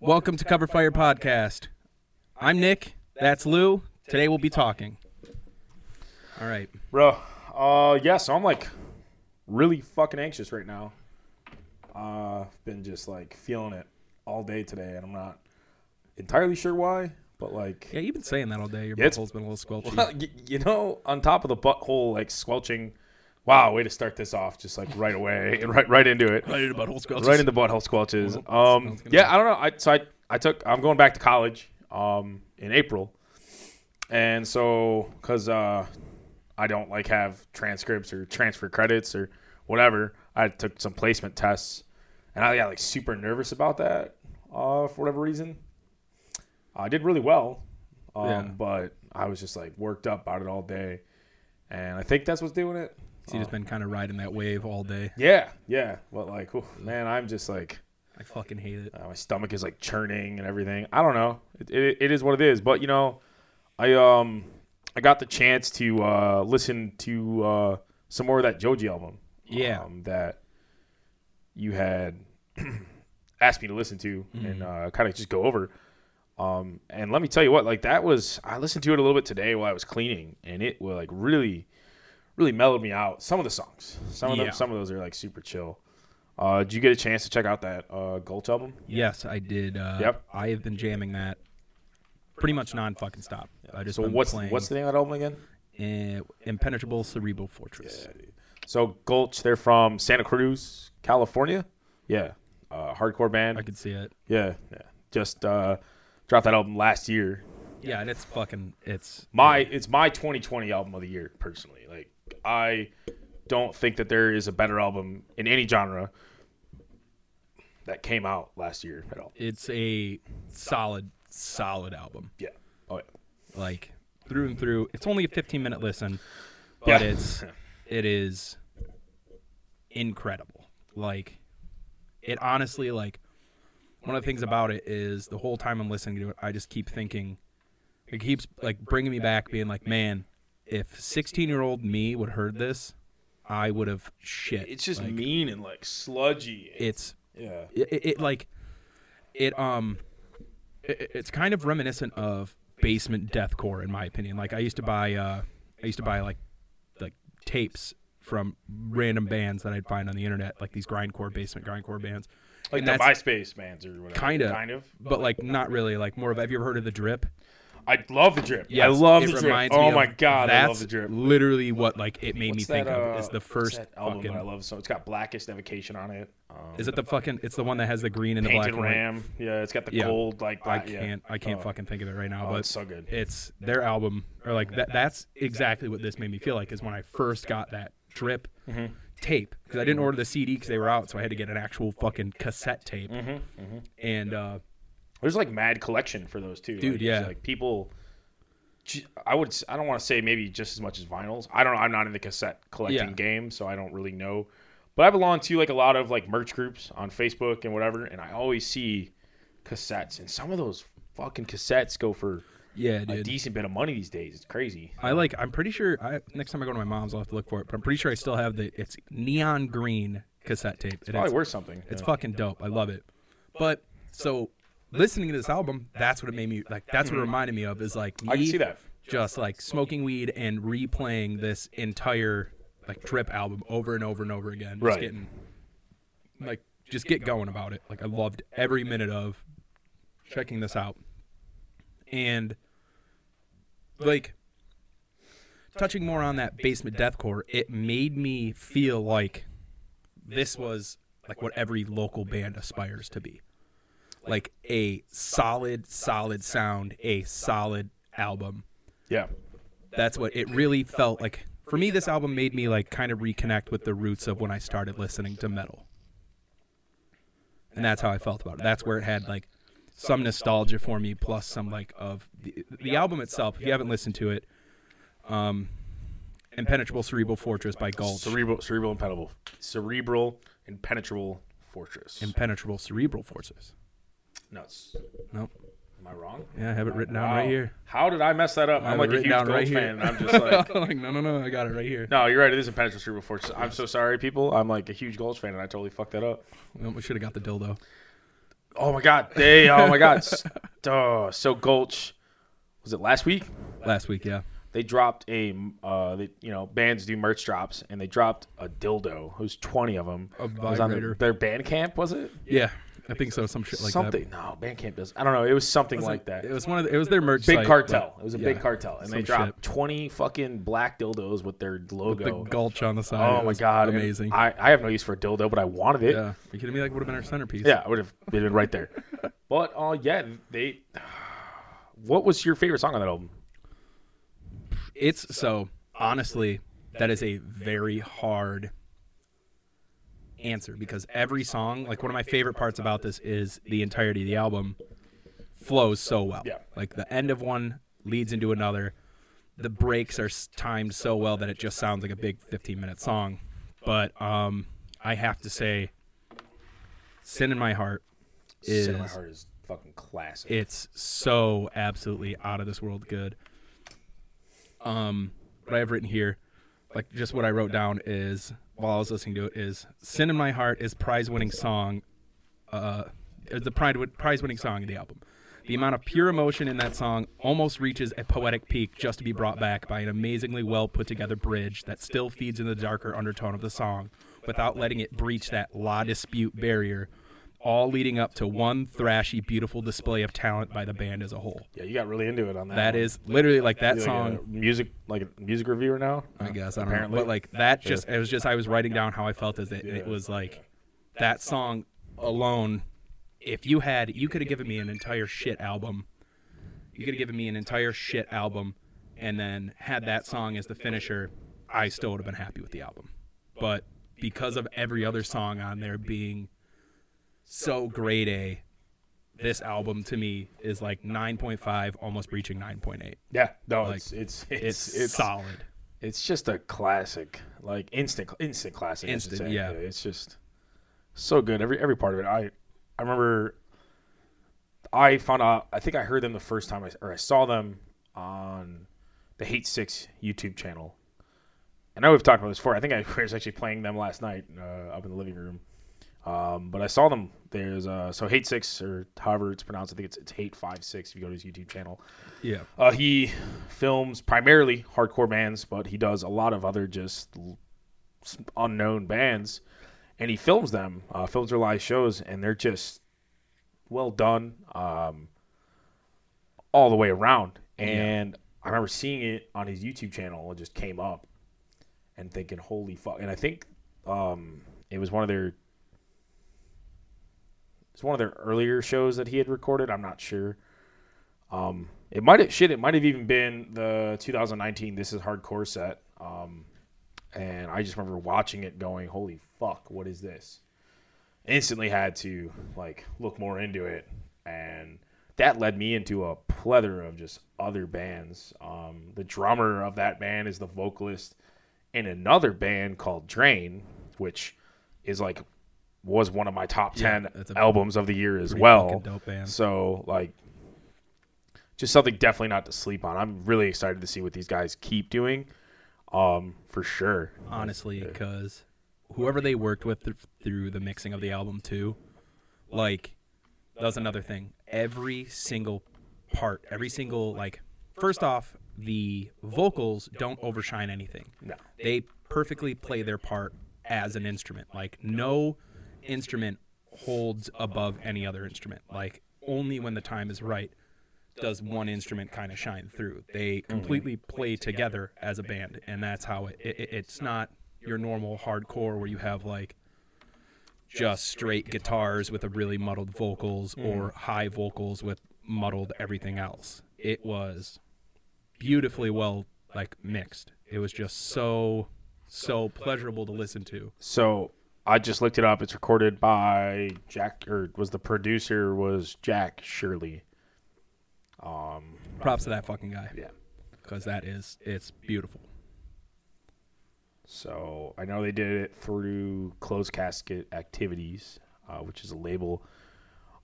Welcome to Cover Fire Podcast. I'm Nick. That's Lou. Today we'll be talking. All right. Bro, uh, yeah, so I'm like really fucking anxious right now. Uh, I've been just like feeling it all day today, and I'm not entirely sure why, but like, Yeah, you've been saying that all day. Your yeah, butthole's been a little squelchy. well, you know, on top of the butthole like squelching. Wow, way to start this off just like right away and right right into it. Right into the butthole squelches. Right in the butthole squelches. Um, yeah, I don't know. I so I I took I'm going back to college um in April, and so because uh I don't like have transcripts or transfer credits or whatever, I took some placement tests, and I got like super nervous about that uh for whatever reason. I did really well, um, Yeah. but I was just like worked up about it all day, and I think that's what's doing it. So you've just been kind of riding that wave all day. Yeah, yeah, but like, man, I'm just like. I fucking hate it. Uh, my stomach is like churning and everything. I don't know. It, it, it is what it is. But you know, I um I got the chance to uh, listen to uh, some more of that Joji album. Yeah. Um, that you had asked me to listen to and uh, kind of just go over. Um, and let me tell you what, like that was I listened to it a little bit today while I was cleaning, and it was like really, really mellowed me out. Some of the songs, some of Yeah. them, some of those are like super chill. Uh, did you get a chance to check out that uh, Gulch album? Yes, I did. Uh, Yep. I have been jamming that pretty much non fucking stop. I just So been what's playing what's the name of that album again? uh, Impenetrable Cerebral Fortress. So Gulch, they're from Santa Cruz, California. Yeah, uh, hardcore band. I could see it. yeah, yeah. Just uh, dropped that album last year. Yeah, and it's fucking. It's My it's my 2020 album of the year personally. Like I don't think that there is a better album in any genre that came out last year at all. it's a solid, solid album. Yeah. Oh yeah. like through and through. It's only a 15 minute listen, but Yeah. it's it is incredible. Like it honestly like one of the things about it is the whole time I'm listening to it, I just keep thinking it keeps like bringing me back being like, man, if 16 year old me would heard this, I would have shit. It's just Like, mean and like sludgy. It's yeah. it, it, it like it um it, it- it's kind of reminiscent of basement deathcore in my opinion like i used to buy uh i used to buy like like tapes from random bands that i'd find on the internet like these grindcore basement grindcore bands Like And the MySpace bands or whatever. Kinda. Kind of. but like not really like more of have you ever heard of the drip I love the drip. I love the drip. Oh my god, I love the drip. literally what like it made me What's think that, of is uh, the first album fucking that I love so. It's got Blackest Evocation on it. Um, is it the fucking it's the one that has the green and the black Painted and white. Ram? Yeah, it's got the Yeah. cold like. i Black, yeah. can't i can't Oh, fucking think of it right now Oh, but it's so good. it's their album or like that that's exactly what this made me feel like is when i first got that drip Mm-hmm. tape because i didn't order the cd because they were out so i had to get an actual fucking cassette tape Mm-hmm, and uh There's like mad collection for those too, Dude, Like, yeah. Like people, I would. I don't want to say maybe just as much as vinyls. I don't. know. I'm not in the cassette collecting Yeah. game, so I don't really know. But I belong to like a lot of like merch groups on Facebook and whatever, and I always see cassettes, and some of those fucking cassettes go for yeah a decent bit of money these days. It's crazy. i like i'm pretty sure i next time i go to my mom's i'll have to look for it but i'm pretty sure i still have the it's neon green cassette tape It Probably is- worth something. It's yeah. fucking dope. I love it. But so listening to this album, that's what it made me like. That's what it reminded me of is like me I can see that. just like smoking weed and replaying this entire like trip album over and over and over again. Just Right. getting like just get going about it. Like I loved every minute of checking this out. And like touching more on that basement deathcore, it made me feel like this was like what every local band aspires to be. Like a solid, solid sound, a solid album. Yeah. That's what it really felt like. For me, this album made me like kind of reconnect with the roots of when I started listening to metal. And that's how I felt about it. That's where it had like some nostalgia for me, plus some like of the, the album itself. If you haven't listened to it, um, Impenetrable Cerebral Fortress by Gulch. Cerebral, cerebral, impenetrable, cerebral, impenetrable fortress. Impenetrable Cerebral Fortress. Nuts. Nope. Am I wrong? Yeah, I have it written down Wow. right here. How did I mess that up? I I'm like a huge Gulch right fan. and I'm just like, like, no, no, no, I got it right here. no, you're right. It is impenetrable cerebral fortress. I'm so sorry, people. I'm like a huge Gulch fan, and I totally fucked that up. Well, we should have got the dildo. Oh my god, they. Oh my god, oh, so Gulch. Was it last week? Last week, yeah. They dropped a, uh, they, you know, bands do merch drops, and they dropped a dildo. It was twenty of them. A it was on their, vibrator. their Bandcamp, was it? Yeah, I think so. Some shit like that. something. No, Bandcamp does. I don't know. It was something that. like that. It was one of the, it was their merch. big site, cartel. It was a yeah, big cartel, and they dropped shit. twenty fucking black dildos with their with the logo. gulch on the side. oh my god, amazing. I, I have no use for a dildo, but I wanted it. yeah, Are you kidding me? That would have been our centerpiece. Yeah, I would have been right there. but uh, yeah, they. What was your favorite song on that album? It's so honestly, that is a very hard answer because every song, like one of my favorite parts about this is the entirety of the album flows so well. Yeah. Like the end of one leads into another. The breaks are timed so well that it just sounds like a big 15 minute song. But um I have to say Sin in My Heart is Sin in My Heart is fucking classic. it's so absolutely out of this world good. Um, what I have written here, like just what I wrote down is while I was listening to it is "Sin in My Heart" is prize-winning song. Uh, is the prize-winning song of the album. The amount of pure emotion in that song almost reaches a poetic peak just to be brought back by an amazingly well put together bridge that still feeds in the darker undertone of the song without letting it breach that law dispute barrier, all leading up to one thrashy, beautiful display of talent by the band as a whole. yeah, you got really into it on that. That one. is literally like that like song. a music, like a music reviewer now. I guess I don't apparently. know, but like that just it was just I was writing down how I felt as it. It was like that song alone. If you had, you could have given me an entire shit album. You could have given me an entire shit album, and then had that song as the finisher. I still would have been happy with the album, but because of every other song on there being so grade A, this album to me is like 9.5, almost reaching 9.8. Yeah, no, Like, it's it's It's, it's solid. It's just a classic, like instant instant classic. Instant, yeah. It's just so good. Every every part of it. I I remember. I found out. I think I heard them the first time I or I saw them on the Hate Six YouTube channel. I know we've talked about this before. I think I was actually playing them last night uh, up in the living room. Um, but I saw them. There's uh, so Hate Six or however it's pronounced. I think it's it's Hate Five Six if you go to his YouTube channel. Yeah. Uh, he films primarily hardcore bands, but he does a lot of other just unknown bands, and he films them, uh, films their live shows, and they're just well done, um, all the way around. And I remember seeing it on his YouTube channel. It just came up, and thinking, "Holy fuck!" And I think um, it was one of their. It's one of their earlier shows that he had recorded. I'm not sure. Um, it might have shit. It might have even been the 2019 This Is Hardcore set. Um, and I just remember watching it, going, "Holy fuck, what is this?" Instantly had to like look more into it, and that led me into a plethora of just other bands. Um, the drummer of that band is the vocalist in another band called Drain, which is like was one of my top Yeah, ten albums of the year as well. So like just something definitely not to sleep on. I'm really excited to see what these guys keep doing. Um, for sure. honestly, because whoever they worked with th- through the mixing of the album too, like that was another thing. Every single part, every single like, first off, the vocals don't overshine anything. No. They perfectly play their part as an instrument. Like no instrument holds above any other instrument. Like only when the time is right does one instrument kind of shine through. They mm-hmm. completely play together as a band, and that's how it, it. It's not your normal hardcore where you have like just straight guitars with a really muddled vocals mm-hmm. or high vocals with muddled everything else. It was beautifully well like mixed. It was just so so pleasurable to listen to. So I just looked it up. It's recorded by Jack or was the producer was Jack Shirley. Um Props to that fucking guy yeah. because that is it's beautiful. So I know they did it through Closed Casket Activities, uh, which is a label,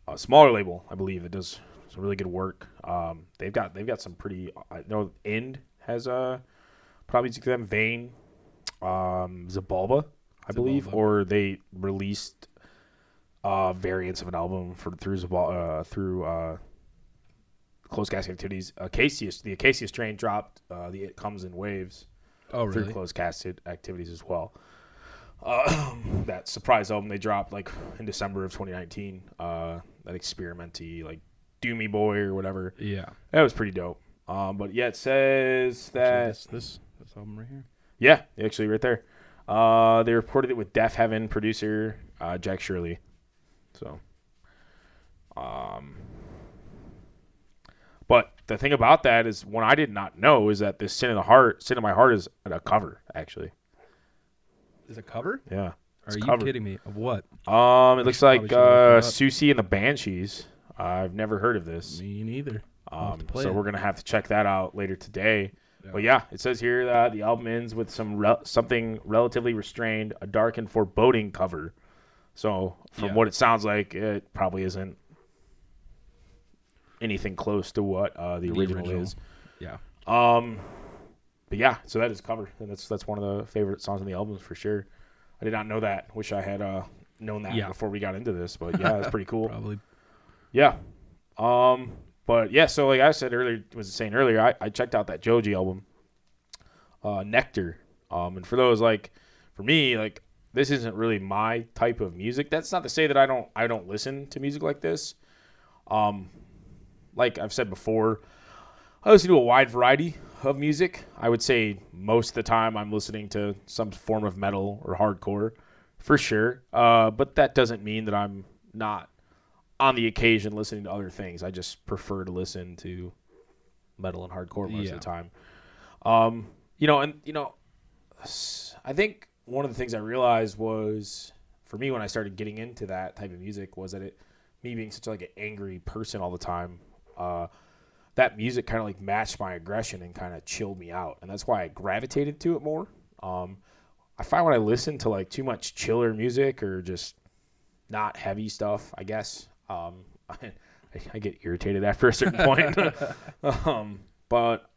a smaller label, I believe, that does some really good work. Um, they've got they've got some pretty. I know End has a probably to them Vein, um, Zabalba, I believe, or they released uh, variants of an album for through uh, through uh, closed casket activities. Acacia, the Acacia strain dropped. Uh, the It Comes in Waves Oh, through really? closed casket activities as well. Uh, that surprise album they dropped like in December of 2019. Uh, that experimenty like Doomy Boy or whatever. Yeah. That was pretty dope. Um, but yeah, it says that this, this this album right here. yeah, actually right there. Uh, they reported it with Deafheaven producer uh, Jack Shirley. So, um, but the thing about that is, one I did not know is that this "Sin in the Heart," "Sin in My Heart" is a cover actually. Is it cover? Yeah. Are It's you covered. kidding me? Of what? Um, it looks like uh. Siouxsie and the Banshees. I've never heard of this. Me neither. Um, so it. we're gonna have to check that out later today. Yeah. But yeah, it says here that the album ends with some rel- something relatively restrained, a dark and foreboding cover. So from Yeah. what it sounds like, it probably isn't anything close to what uh, the, The original, original. is. Yeah. Um, but yeah, so that is cover, and that's that's one of the favorite songs on the album for sure. I did not know that. Wish I had uh, known that Yeah. before we got into this, but yeah, that's pretty cool. Probably. Yeah. Um, but yeah, so like I said earlier, was saying earlier, I, I checked out that Joji album, uh, Nectar. Um, and for those like, for me, like this isn't really my type of music. That's not to say that I don't I don't listen to music like this. Um, like I've said before, I listen to a wide variety of music. I would say most of the time I'm listening to some form of metal or hardcore, for sure. Uh, but that doesn't mean that I'm not on the occasion listening to other things. I just prefer to listen to metal and hardcore most Yeah. of the time. Um, you know, and you know, I think one of the things I realized was for me when I started getting into that type of music was that it, me being such like an angry person all the time, uh, that music kind of like matched my aggression and kind of chilled me out, and that's why I gravitated to it more. Um, I find when I listen to like too much chiller music or just not heavy stuff, I guess. Um, I, I get irritated after a certain point. um, but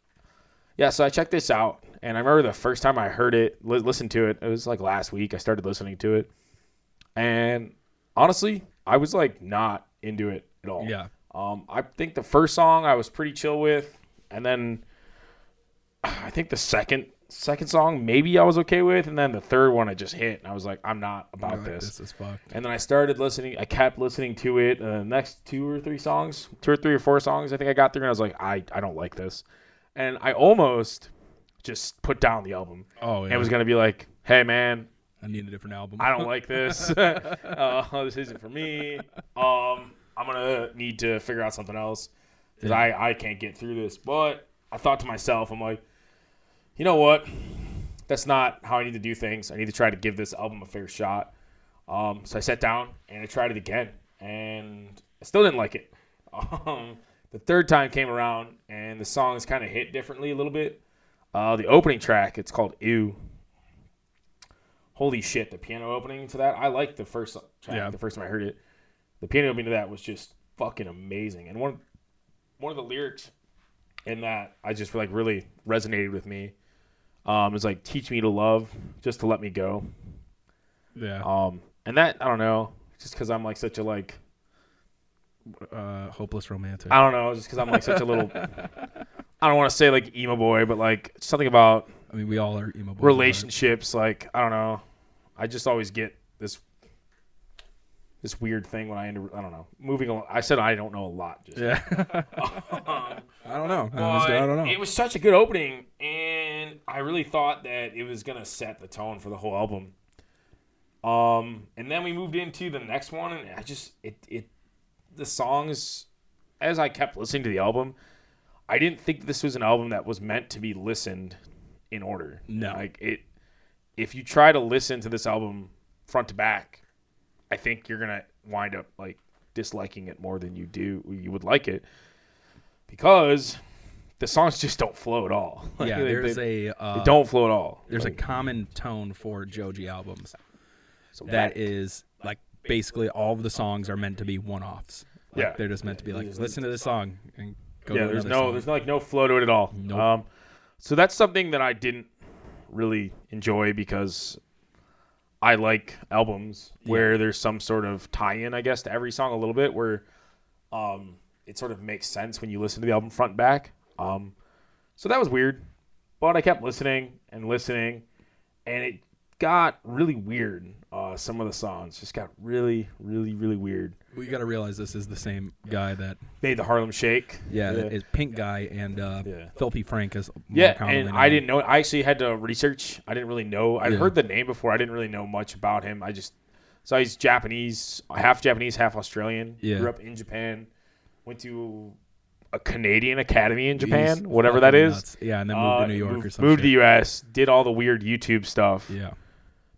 yeah, so I checked this out, and I remember the first time I heard it, li- listened to it. It was like last week. I started listening to it, and honestly, I was like not into it at all. Yeah. Um, I think the first song I was pretty chill with, and then I think the second second song maybe I was okay with, and then the third one I just hit, and I was like, I'm not about You're like, this. This is fucked. And then I started listening. I kept listening to it. Uh, the next two or three songs, two or three or four songs, I think I got through, and I was like, I, I don't like this. And I almost just put down the album Oh, yeah. and was gonna be like, Hey man, I need a different album. I don't like this. uh, this isn't for me. Um, I'm gonna need to figure out something else because I I can't get through this. But I thought to myself, I'm like, you know what? That's not how I need to do things. I need to try to give this album a fair shot. Um, so I sat down and I tried it again, and I still didn't like it. Um, the third time came around, and the songs kind of hit differently a little bit. Uh, the opening track, it's called "Ew." Holy shit! The piano opening to that, I liked the first track. Yeah. The first time I heard it, the piano opening to that was just fucking amazing. And one, one of the lyrics in that I just like really resonated with me. Um, is like teach me to love, just to let me go. yeah. Um, and that I don't know, just because I'm like such a like Uh, hopeless romantic. I don't know, just because I'm like such a little. I don't want to say like emo boy, but like something about I mean, we all are emo. boys at heart. relationships. Like I don't know, I just always get this this weird thing when I end. I don't know. Moving on, I said I don't know a lot. Just Yeah. Um, I don't know. But Honestly, I don't know. It was such a good opening, and I really thought that it was gonna set the tone for the whole album. Um, and then we moved into the next one, and I just it it the songs as I kept listening to the album, I didn't think this was an album that was meant to be listened in order. No. like it. If you try to listen to this album front to back, I think you're gonna wind up like disliking it more than you do you would like it because the songs just don't flow at all. Like, yeah, they, there's they, a uh, they don't flow at all. there's a common tone for Joji albums so that is like basically all of the songs are meant to be one-offs. Like, Yeah. they're just meant to be like listen to this song and go yeah. to There's no song. there's no, like no flow to it at all. Nope. Um, so that's something that I didn't really enjoy because I like albums where there's some sort of tie-in, I guess, to every song a little bit, where um, it sort of makes sense when you listen to the album front and back. Um, so that was weird, but I kept listening and listening, and it got really weird. Uh, some of the songs just got really, really, really weird. We got to realize this is the same guy that, Made the Harlem Shake. yeah, that is Pink Guy and uh, Yeah. Filthy Frank is more Yeah, commonly and known. I didn't know. I actually had to research. I didn't really know. I'd Yeah. heard the name before. I didn't really know much about him. I just saw he's Japanese, half Japanese, half Australian. Yeah. Grew up in Japan. Went to a Canadian academy in Japan, whatever that is. nuts. Yeah, and then moved Uh, to New York moved, or something. moved to the U.S. Did all the weird YouTube stuff. Yeah.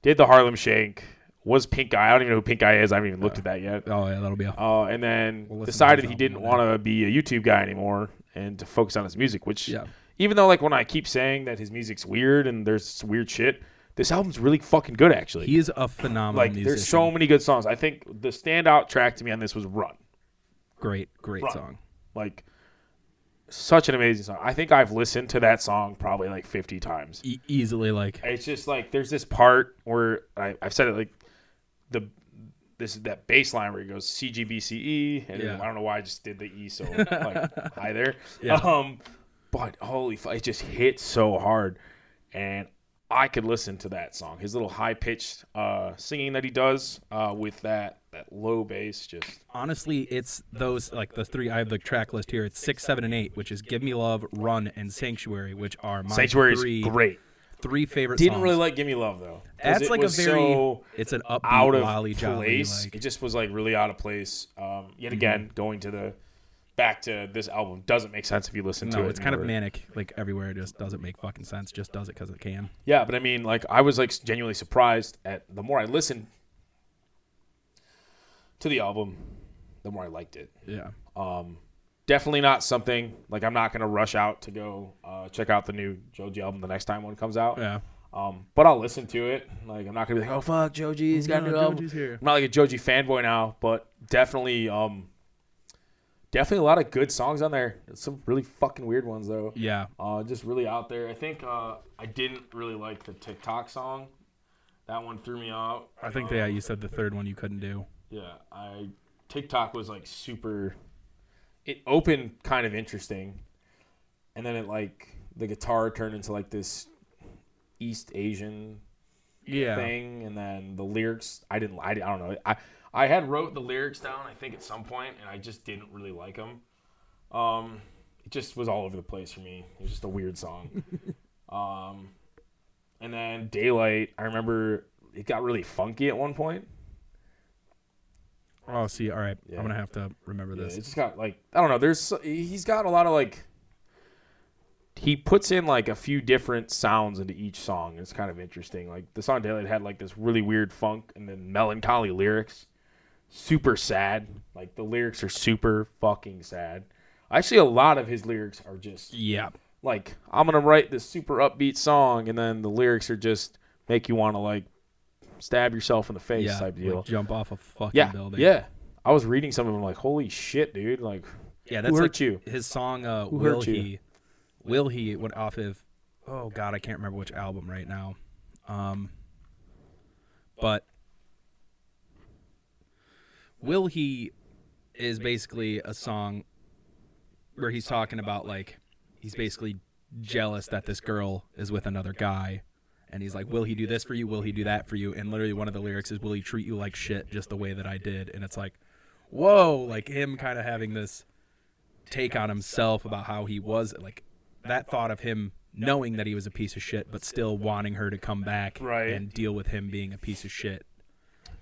Did the Harlem Shake. Was Pink Guy. I don't even know who Pink Guy is. I haven't even looked at that yet. Oh yeah, that'll be a Uh, and then We'll decided he didn't want to be a YouTube guy anymore and to focus on his music, which yeah. even though like when I keep saying that his music's weird and there's weird shit, this album's really fucking good actually. He is a phenomenal like musician. there's so many good songs. I think the standout track to me on this was Run. great, great Run. song. Like such an amazing song. I think I've listened to that song probably like 50 times. E- easily like It's just like there's this part where I, I've said it like the this is that bass line where it goes CGBCE E, and Yeah. I don't know why I just did the E so like high there. Yeah. Um, but holy fuck, it just hits so hard, and I could listen to that song. His little high pitched uh, singing that he does uh, with that that low bass, just honestly, it's those like the three. I have the track list here. It's six, seven, and eight, which is "Give Me Love," "Run," and "Sanctuary," which are my Sanctuary is three great. three favorite. Didn't songs. really like "Give Me Love" though. That's like a very. so it's an upbeat, out of jolly. place. Like, It just was like really out of place. Um, yet again, going to the back to this album doesn't make sense if you listen to no, it. it's kind of manic. Like everywhere, it just doesn't make fucking sense. Just does it because it can. Yeah, but I mean, like I was like genuinely surprised at the more I listened to the album, the more I liked it. Yeah. Um, definitely not something like I'm not gonna rush out to go uh, check out the new Joji album the next time one comes out. Yeah. Um, but I'll listen to it. Like I'm not gonna be like, oh fuck, Joji, he's got a new album. here. I'm not like a Joji fanboy now, but definitely, um, definitely a lot of good songs on there. Some really fucking weird ones though. Yeah. Uh, just really out there. I think uh, I didn't really like the TikTok song. That one threw me off. I think yeah, you said the third one you couldn't do. Yeah, I TikTok was like super. It opened kind of interesting, and then it like the guitar turned into like this East Asian Yeah. thing, and then the lyrics. I didn't. I, I don't know. I I had wrote the lyrics down. I think at some point, and I just didn't really like them. Um, it just was all over the place for me. It was just a weird song. um, and then Daylight. I remember it got really funky at one point. Oh, see, all right. Yeah. I'm gonna have to remember Yeah, this. it's just got like I don't know. There's he's got a lot of like he puts in like a few different sounds into each song. It's kind of interesting. Like the song Daylight had like this really weird funk and then melancholy lyrics. Super sad. Like the lyrics are super fucking sad. Actually, a lot of his lyrics are just Yeah. like I'm gonna write this super upbeat song, and then the lyrics are just make you want to like stab yourself in the face Yeah. type deal. Like jump off a fucking yeah, building. yeah. I was reading some of them like, holy shit, dude! Like, Yeah. who hurt like you? his song. Uh, Who will hurt you? he? Will he? Went off of. Oh God, I can't remember which album right now. Um. But will he is basically a song where he's talking about like he's basically jealous that this girl is with another guy. And he's like will he do this for you? Will he do that for you? And literally one of the lyrics is will he treat you like shit just the way that i did? And it's like whoa like him kind of having this take on himself about how he was like that thought of him knowing that he was a piece of shit but still wanting her to come back Right. and deal with him being a piece of shit.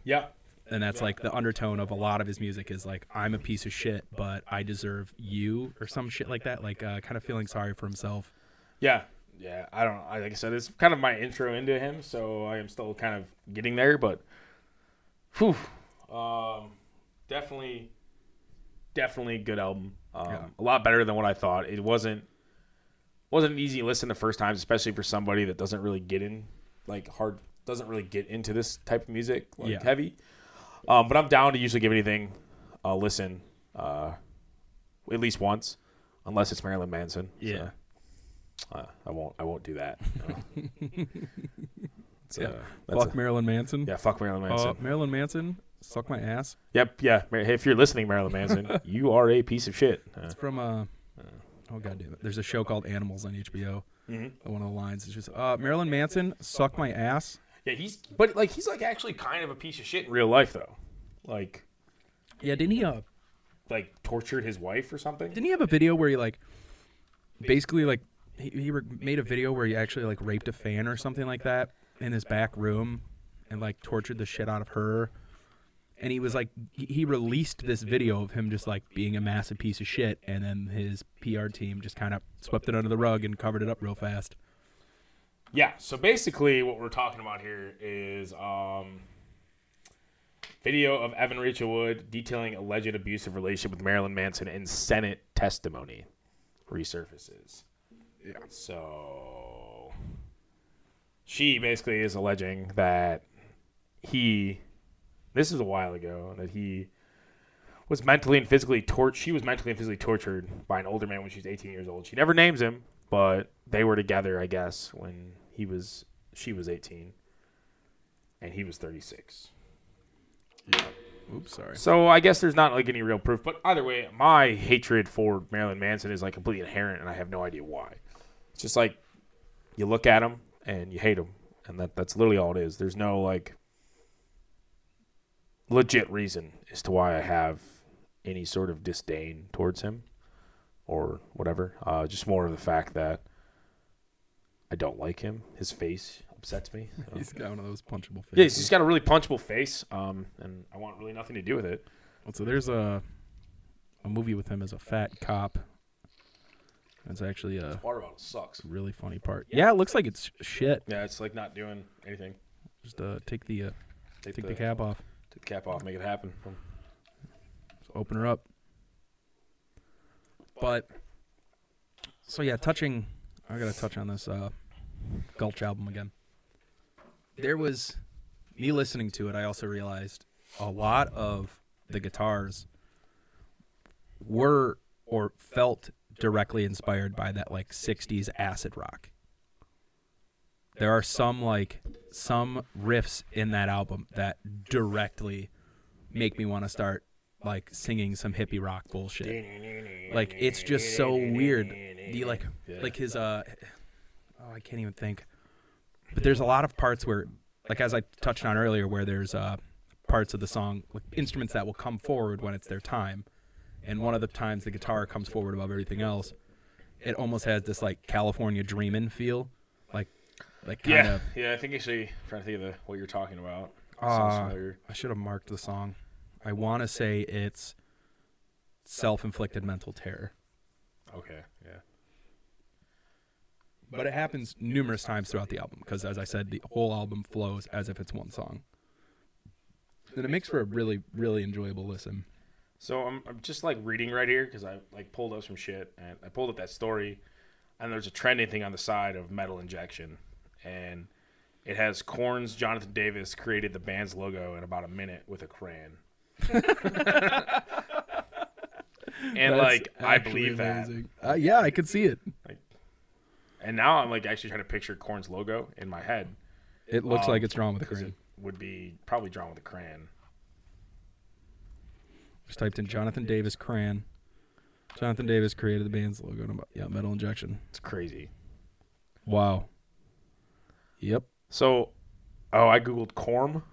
Yeah, and that's like the undertone of a lot of his music is like i'm a piece of shit but i deserve you or some shit like that like uh, kind of feeling sorry for himself yeah, yeah. I don't. I like I said, it's kind of my intro into him, so I am still kind of getting there. But, whew, um, definitely, definitely good album. Um, Yeah. A lot better than what I thought. It wasn't wasn't an easy listen the first time, especially for somebody that doesn't really get in like hard, doesn't really get into this type of music like Yeah. heavy. Um, but I'm down to usually give anything a listen, uh, at least once, unless it's Marilyn Manson. So, yeah uh, I won't. I won't do that. no. Yeah. uh, Fuck a- Marilyn Manson. yeah, fuck Marilyn Manson. Uh, Marilyn Manson, suck my ass. yep, yeah. Hey, if you're listening, Marilyn Manson, you are a piece of shit. Uh, It's from uh, oh god damn it. There's a show called Animals on HBO. Mhm. One of the lines is just uh, Marilyn Manson, suck my ass. Yeah, he's but like he's like actually kind of a piece of shit in real life though. Like Yeah, didn't he? Uh, like tortured his wife or something. didn't he have a video where he like, basically like he, he re- made a video where he actually like raped a fan or something like that in his back room, and like tortured the shit out of her. And he was like, he he released this video of him just like being a massive piece of shit, and then his PR team just kind of swept it under the rug and covered it up real fast. Yeah. So basically, what we're talking about here is um, video of Evan Rachel Wood detailing alleged abusive relationship with Marilyn Manson in Senate testimony resurfaces. Yeah. So she basically is alleging that he, this is a while ago, that he was mentally and physically tortured. She was mentally and physically tortured by an older man when she was 18 years old. She never names him, but they were together, I guess, when he was she was 18 and he was 36. Yeah. Oops, sorry. So I guess there's not like any real proof, but either way, my hatred for Marilyn Manson is like completely inherent, and I have no idea why. It's just like you look at him and you hate him, and that that's literally all it is. There's no like legit reason as to why I have any sort of disdain towards him or whatever. Uh, just more of the fact that I don't like him. His face upsets me. so. He's got one of those punchable faces. Yeah, he's got a really punchable face, um, and I want really nothing to do with it. So there's a a movie with him as a fat cop. That's actually a Water bottle sucks. really funny part. Yeah, it looks like it's shit. Yeah, it's like not doing anything. Just uh, take the uh, Take, take the, the cap off. Take the cap off, make it happen. Just open her up. But so yeah, touching. I gotta touch on this uh, Gulch album again. There was me listening to it. I also realized a lot of the guitars were or felt directly inspired by that like 60s acid rock. There are some like some riffs in that album that directly make me want to start like singing some hippie rock bullshit. Like it's just so weird. The like like his uh oh I can't even think. But there's a lot of parts where like as I touched on earlier where there's uh parts of the song like instruments that will come forward when it's their time. And one of the times the guitar comes forward above everything else, it almost has this like California dreamin' feel. Like like kind Yeah, of yeah. I think actually I'm trying to think of the, what you're talking about. Uh, I should have marked the song. I want to say it's self-inflicted mental terror, Okay, yeah. but it happens numerous times throughout the album because, as I said, the whole album flows as if it's one song, and it makes for a really, really enjoyable listen. So I'm, I'm just like reading right here because I like pulled up some shit and I pulled up that story, and there's a trending thing on the side of Metal Injection, and it has Korn's Jonathan Davis created the band's logo in about a minute with a crayon. And That's like I believe that. Uh, yeah, I could see it. And now I'm like actually trying to picture Korn's logo in my head. It looks Um, like it's drawn with a crayon. it would be probably drawn with a crayon. Just typed in Jonathan Davis crayon. Jonathan Davis created the band's logo. Yeah, Metal Injection. It's crazy. Wow. Yep. So, oh, I googled Corm.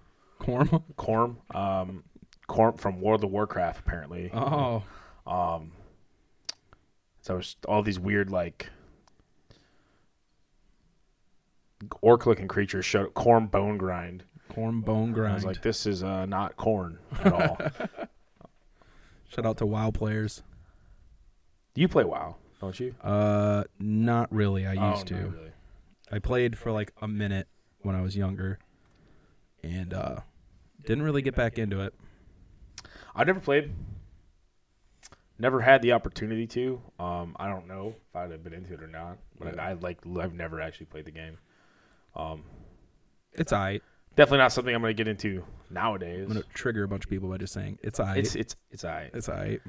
Corm. Corm. Um, Corm from World of Warcraft apparently. Oh. Um, so it's all these weird like orc looking creatures showed corn bone grind. Corn bone grind. I was like, this is uh, not corn at all. Shout out to WoW players. you play WoW, don't you? Uh, not really. I Oh, used to. not really. I played for like a minute when I was younger, and uh, didn't really get back into it. I've never played. Never had the opportunity to. Um, I don't know if I'd have been into it or not, but I, I like. I've never actually played the game. Um, It's alright. definitely not something I'm gonna get into nowadays. I'm gonna trigger a bunch of people by just saying it's alright. It's it's it's alright. it's alright.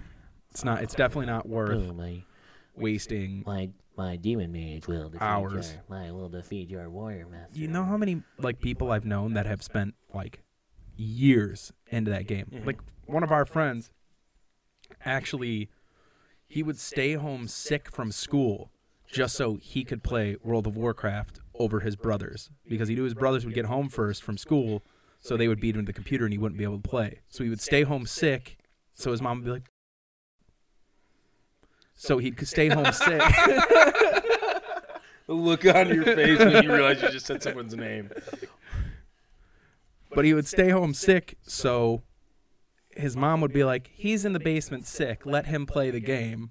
It's not. It's definitely not worth my wasting my My demon mage will defeat Hours. your. My will defeat your warrior master. You know how many like people I've known that have spent like years into that game. Mhm. Like one of our friends actually he would stay home sick from school just so he could play World of Warcraft over his brothers because he knew his brothers would get home first from school so they would beat him to the computer and he wouldn't be able to play. So he would stay home sick so his mom would be like so he could stay home sick. The look on your face when you realize you just said someone's name. but he would stay home sick so his mom would be like he's in the basement sick let him play the game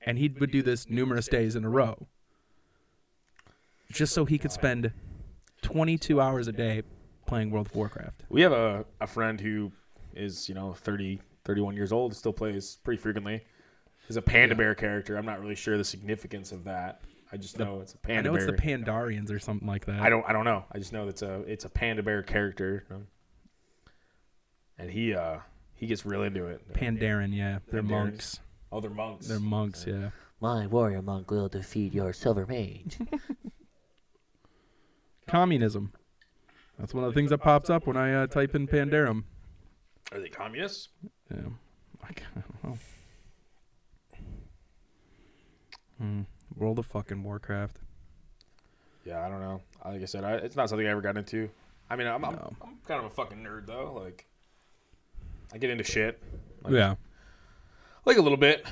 and he would do this numerous days in a row just so he could spend 22 hours a day playing world of warcraft We have a, a friend who is, you know, 30, 31 years old, still plays pretty frequently. Is a panda Yeah. bear character. I'm not really sure the significance of that. I just know it's a panda bear. I know bear. it's the pandarians or something like that I don't I don't know. I just know it's a it's a panda bear character. And he uh he gets real into it. pandaren yeah they're Pandarians. monks Oh, they're monks. they're monks yeah My warrior monk will defeat your silver mage. communism that's one of the things that pops up when i uh, type in pandarum Are they communists? Yeah. I c- I don't know. Hmm. World of fucking Warcraft. Yeah, I don't know. Like I said, I, it's not something I ever got into. I mean, I'm, I'm, No. I'm kind of a fucking nerd though. Like, I get into shit. Like, yeah. like a little bit.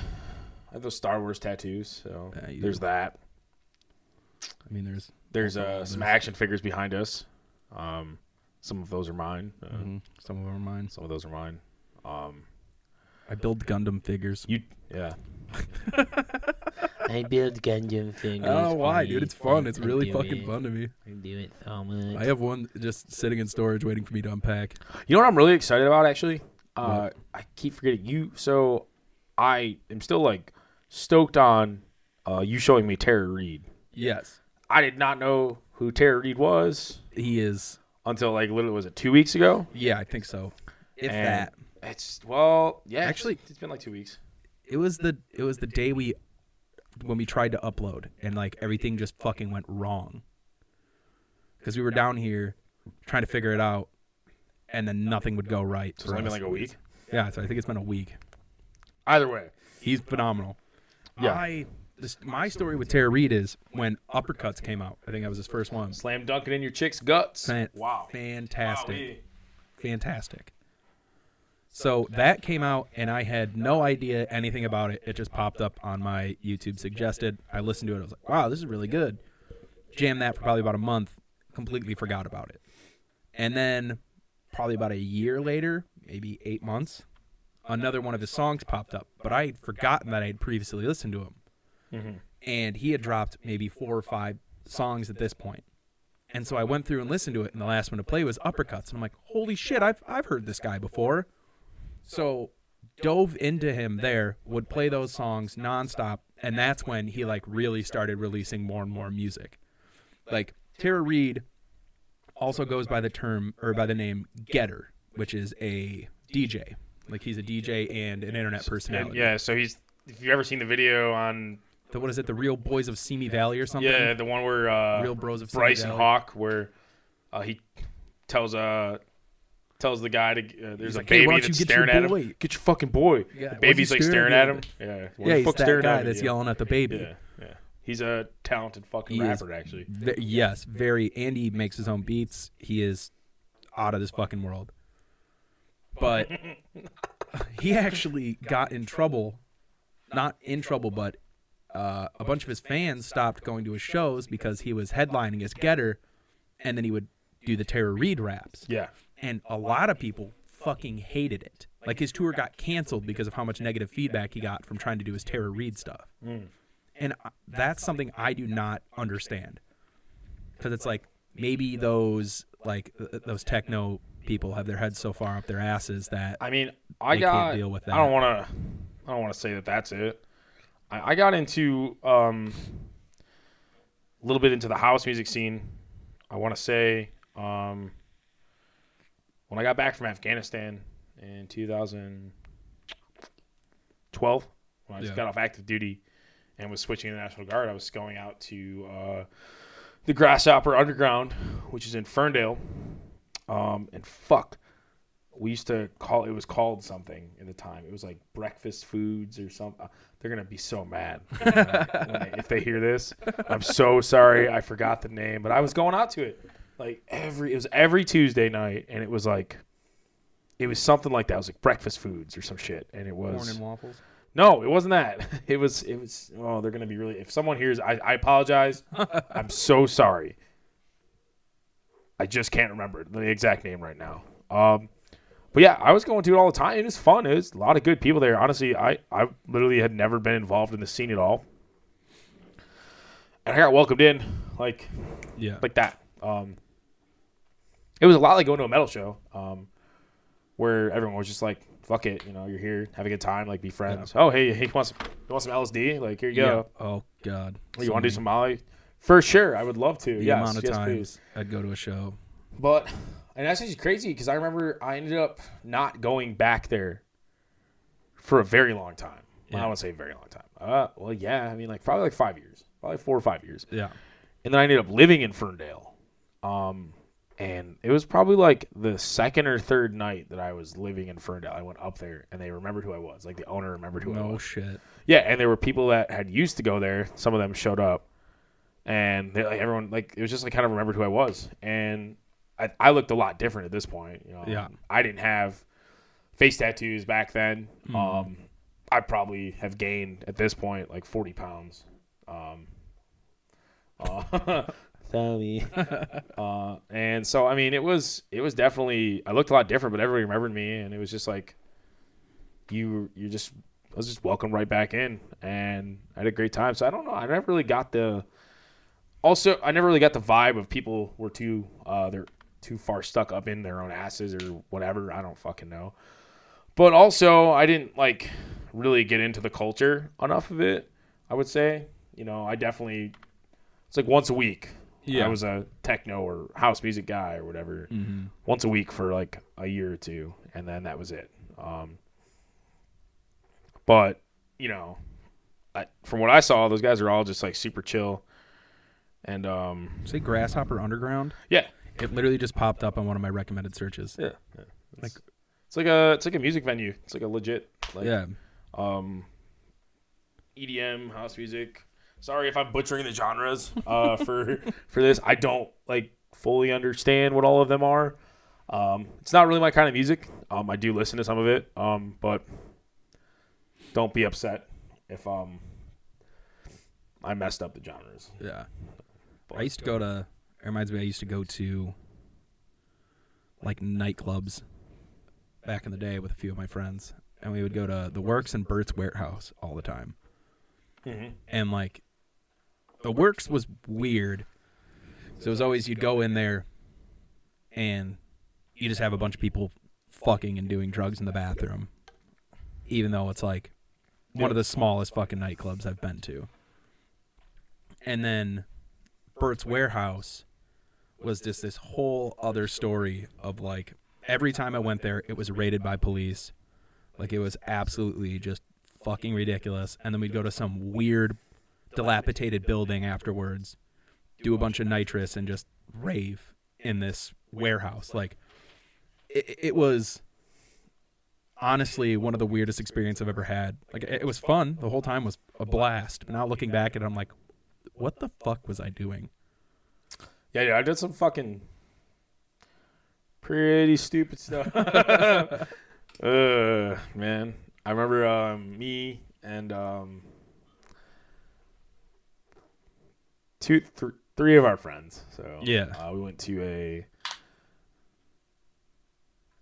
I have those Star Wars tattoos, so Yeah, there's do. that. I mean, there's There's uh, some action figures behind us. Um, some of those are mine. Uh, mhm, some of them are mine. Some of those are mine. Um, I build Gundam figures. you, yeah. I build Gundam figures. Oh, why, dude? It's fun. It's I really fucking it. fun to me. I do it so much. I have one just sitting in storage waiting for me to unpack. You know what I'm really excited about actually? Uh? I keep forgetting you. So I am still like stoked on uh, you showing me Terror Reid. Yes. I did not know who Terror Reid was He is. until like literally was it two weeks ago? Yeah, I think so. If And that. It's well, yeah. Actually- it's been like two weeks. It was the it was the day we when we tried to upload and like everything just fucking went wrong. Cuz we were down here trying to figure it out and then nothing would go right. So it's only been like a week. Yeah, so I think it's been a week. Either way, He's phenomenal. Yeah. I this, my story with Terror Reid is when Uppercuts came out. I think that was his first one. slam dunking in your chick's guts. Fan- wow, Fantastic. Wowee. Fantastic. So that came out and I had no idea anything about it. It just popped up on my YouTube suggested. I listened to it. I was like, "Wow, this is really good." Jammed that for probably about a month. Completely forgot about it. And then probably about a year later, maybe 8 months, another one of his songs popped up, but I had forgotten that I had previously listened to him. Mhm. And he had dropped maybe 4 or 5 songs at this point. And so I went through and listened to it, and the last one to play was Uppercuts. And I'm like, holy shit, I've, I've heard this guy before. So dove into him there, would play those songs nonstop, and that's when he like really started releasing more and more music. Like Terror Reid also goes by the term or by the name Getter, which is a DJ. Like he's a DJ and an internet And, personality. yeah, so he's. If you ever seen the video on The, what is it? The Real Boys of Simi Valley or something? yeah, the one where uh, Real Bros of Simi Bryce and Valley. Hawk, where uh, he tells uh tells the guy to uh, there's He's a like, "Hey, baby why that's staring at him. Get your fucking boy. Yeah, the baby's like staring staring at at him? him. Yeah, Yeah, the he's that guy at that's Yeah. yelling at the baby. He's a talented fucking He is rapper, actually. Ve- yes, very. Andy makes his own beats. He is out of this fucking world. But he actually got in trouble. Not in trouble, but uh, a bunch of his fans stopped going to his shows because he was headlining as Getter, and then he would do the Terror Reid raps. Yeah. And a lot of people fucking hated it. Like his tour got canceled because of how much negative feedback he got from trying to do his Terror Reid stuff. And that's something I do not understand. Because it's like maybe those like those techno people have their heads so far up their asses that I mean, I got. can't deal with that. I don't want to. I don't want to say that that's it. I, I got into um, a little bit into the house music scene. I want to say um, when I got back from Afghanistan in 2012, when I just Yeah. got off active duty, and was switching to the National Guard, I was going out to uh, the Grasshopper Underground, which is in Ferndale. Um, and fuck, we used to call it was called something at the time. It was like breakfast foods or something. They're gonna be so mad when they- if they hear this. I'm so sorry, I forgot the name, but I was going out to it like every it was every Tuesday night, and it was like it was something like that. It was like breakfast foods or some shit, and it was waffles. No, it wasn't that. It was it was oh they're gonna be really. If someone hears, I, I apologize. I'm so sorry. I just can't remember the exact name right now. Um, but yeah, I was going to it all the time. It was fun. It was a lot of good people there. Honestly, I I literally had never been involved in the scene at all, and I got welcomed in like Yeah. like that. Um, it was a lot like going to a metal show, um, where everyone was just like, "Fuck it, you know, you're here, have a good time, like be friends." Oh, hey, hey, you want some, you want some LSD? Like here you yeah. go. Oh God. you want to do some Molly? For sure, I would love to. The yes, amount of yes, times please. I'd go to a show. But and that's just crazy because I remember I ended up not going back there for a very long time. Well, I Yeah. don't want to say very long time. Uh, well, yeah, I mean like probably like five years, probably four or five years. Yeah. and then I ended up living in Ferndale. Um, and it was probably like the second or third night that I was living in Ferndale. I went up there, and they remembered who I was. Like the owner remembered who I No was. shit. Yeah, and there were people that had used to go there. Some of them showed up, and they, like everyone like it was just like kind of remembered who I was. And I, I looked a lot different at this point. You know, Yeah. I didn't have face tattoos back then. Mhm. Um, I probably have gained at this point like forty pounds. Um, uh, Sorry. uh, and so I mean, it was it was definitely I looked a lot different, but everybody remembered me, and it was just like you you just I was just welcomed right back in, and I had a great time. So I don't know, I never really got the also I never really got the vibe of people were too uh they're too far stuck up in their own asses or whatever. I don't fucking know. But also, I didn't like really get into the culture enough of it. I would say, you know, I definitely it's like once a week. Yeah. I was a techno or house music guy or whatever hmm once a week for like a year or two, and then that was it. Um, but you know, I, from what I saw, those guys are all just like super chill, and um, Say Grasshopper Underground. yeah, It literally just popped up on one of my recommended searches. yeah, Like- like it's like a it's like a music venue. It's like a legit like yeah. um, EDM house music. Sorry if I'm butchering the genres uh, for for this. I don't like fully understand what all of them are. Um, it's not really my kind of music. Um, I do listen to some of it, um, but don't be upset if um I messed up the genres. Yeah. But, I used to go to. It reminds me. I used to go to like nightclubs back in the day with a few of my friends, and we would go to the Works and Bert's Warehouse all the time. Mhm. And like, the Works was weird. So it was always you'd go in there, and you just have a bunch of people fucking and doing drugs in the bathroom, even though it's like one of the smallest fucking nightclubs I've been to. And then Bert's Warehouse was just this whole other story of like every time I went there, it was raided by police. Like it was absolutely just fucking ridiculous. And then we'd go to some weird, dilapidated building afterwards, do a bunch of nitrous, and just rave in this warehouse. Like it, it was honestly one of the weirdest experiences I've ever had. Like it it was fun. The whole time was a blast. But now looking back at it, I'm like, what the fuck was I doing? Yeah, yeah, I did some fucking pretty stupid stuff. uh, man, I remember um, me and um, two, th- three of our friends. So Yeah. uh, we went to a.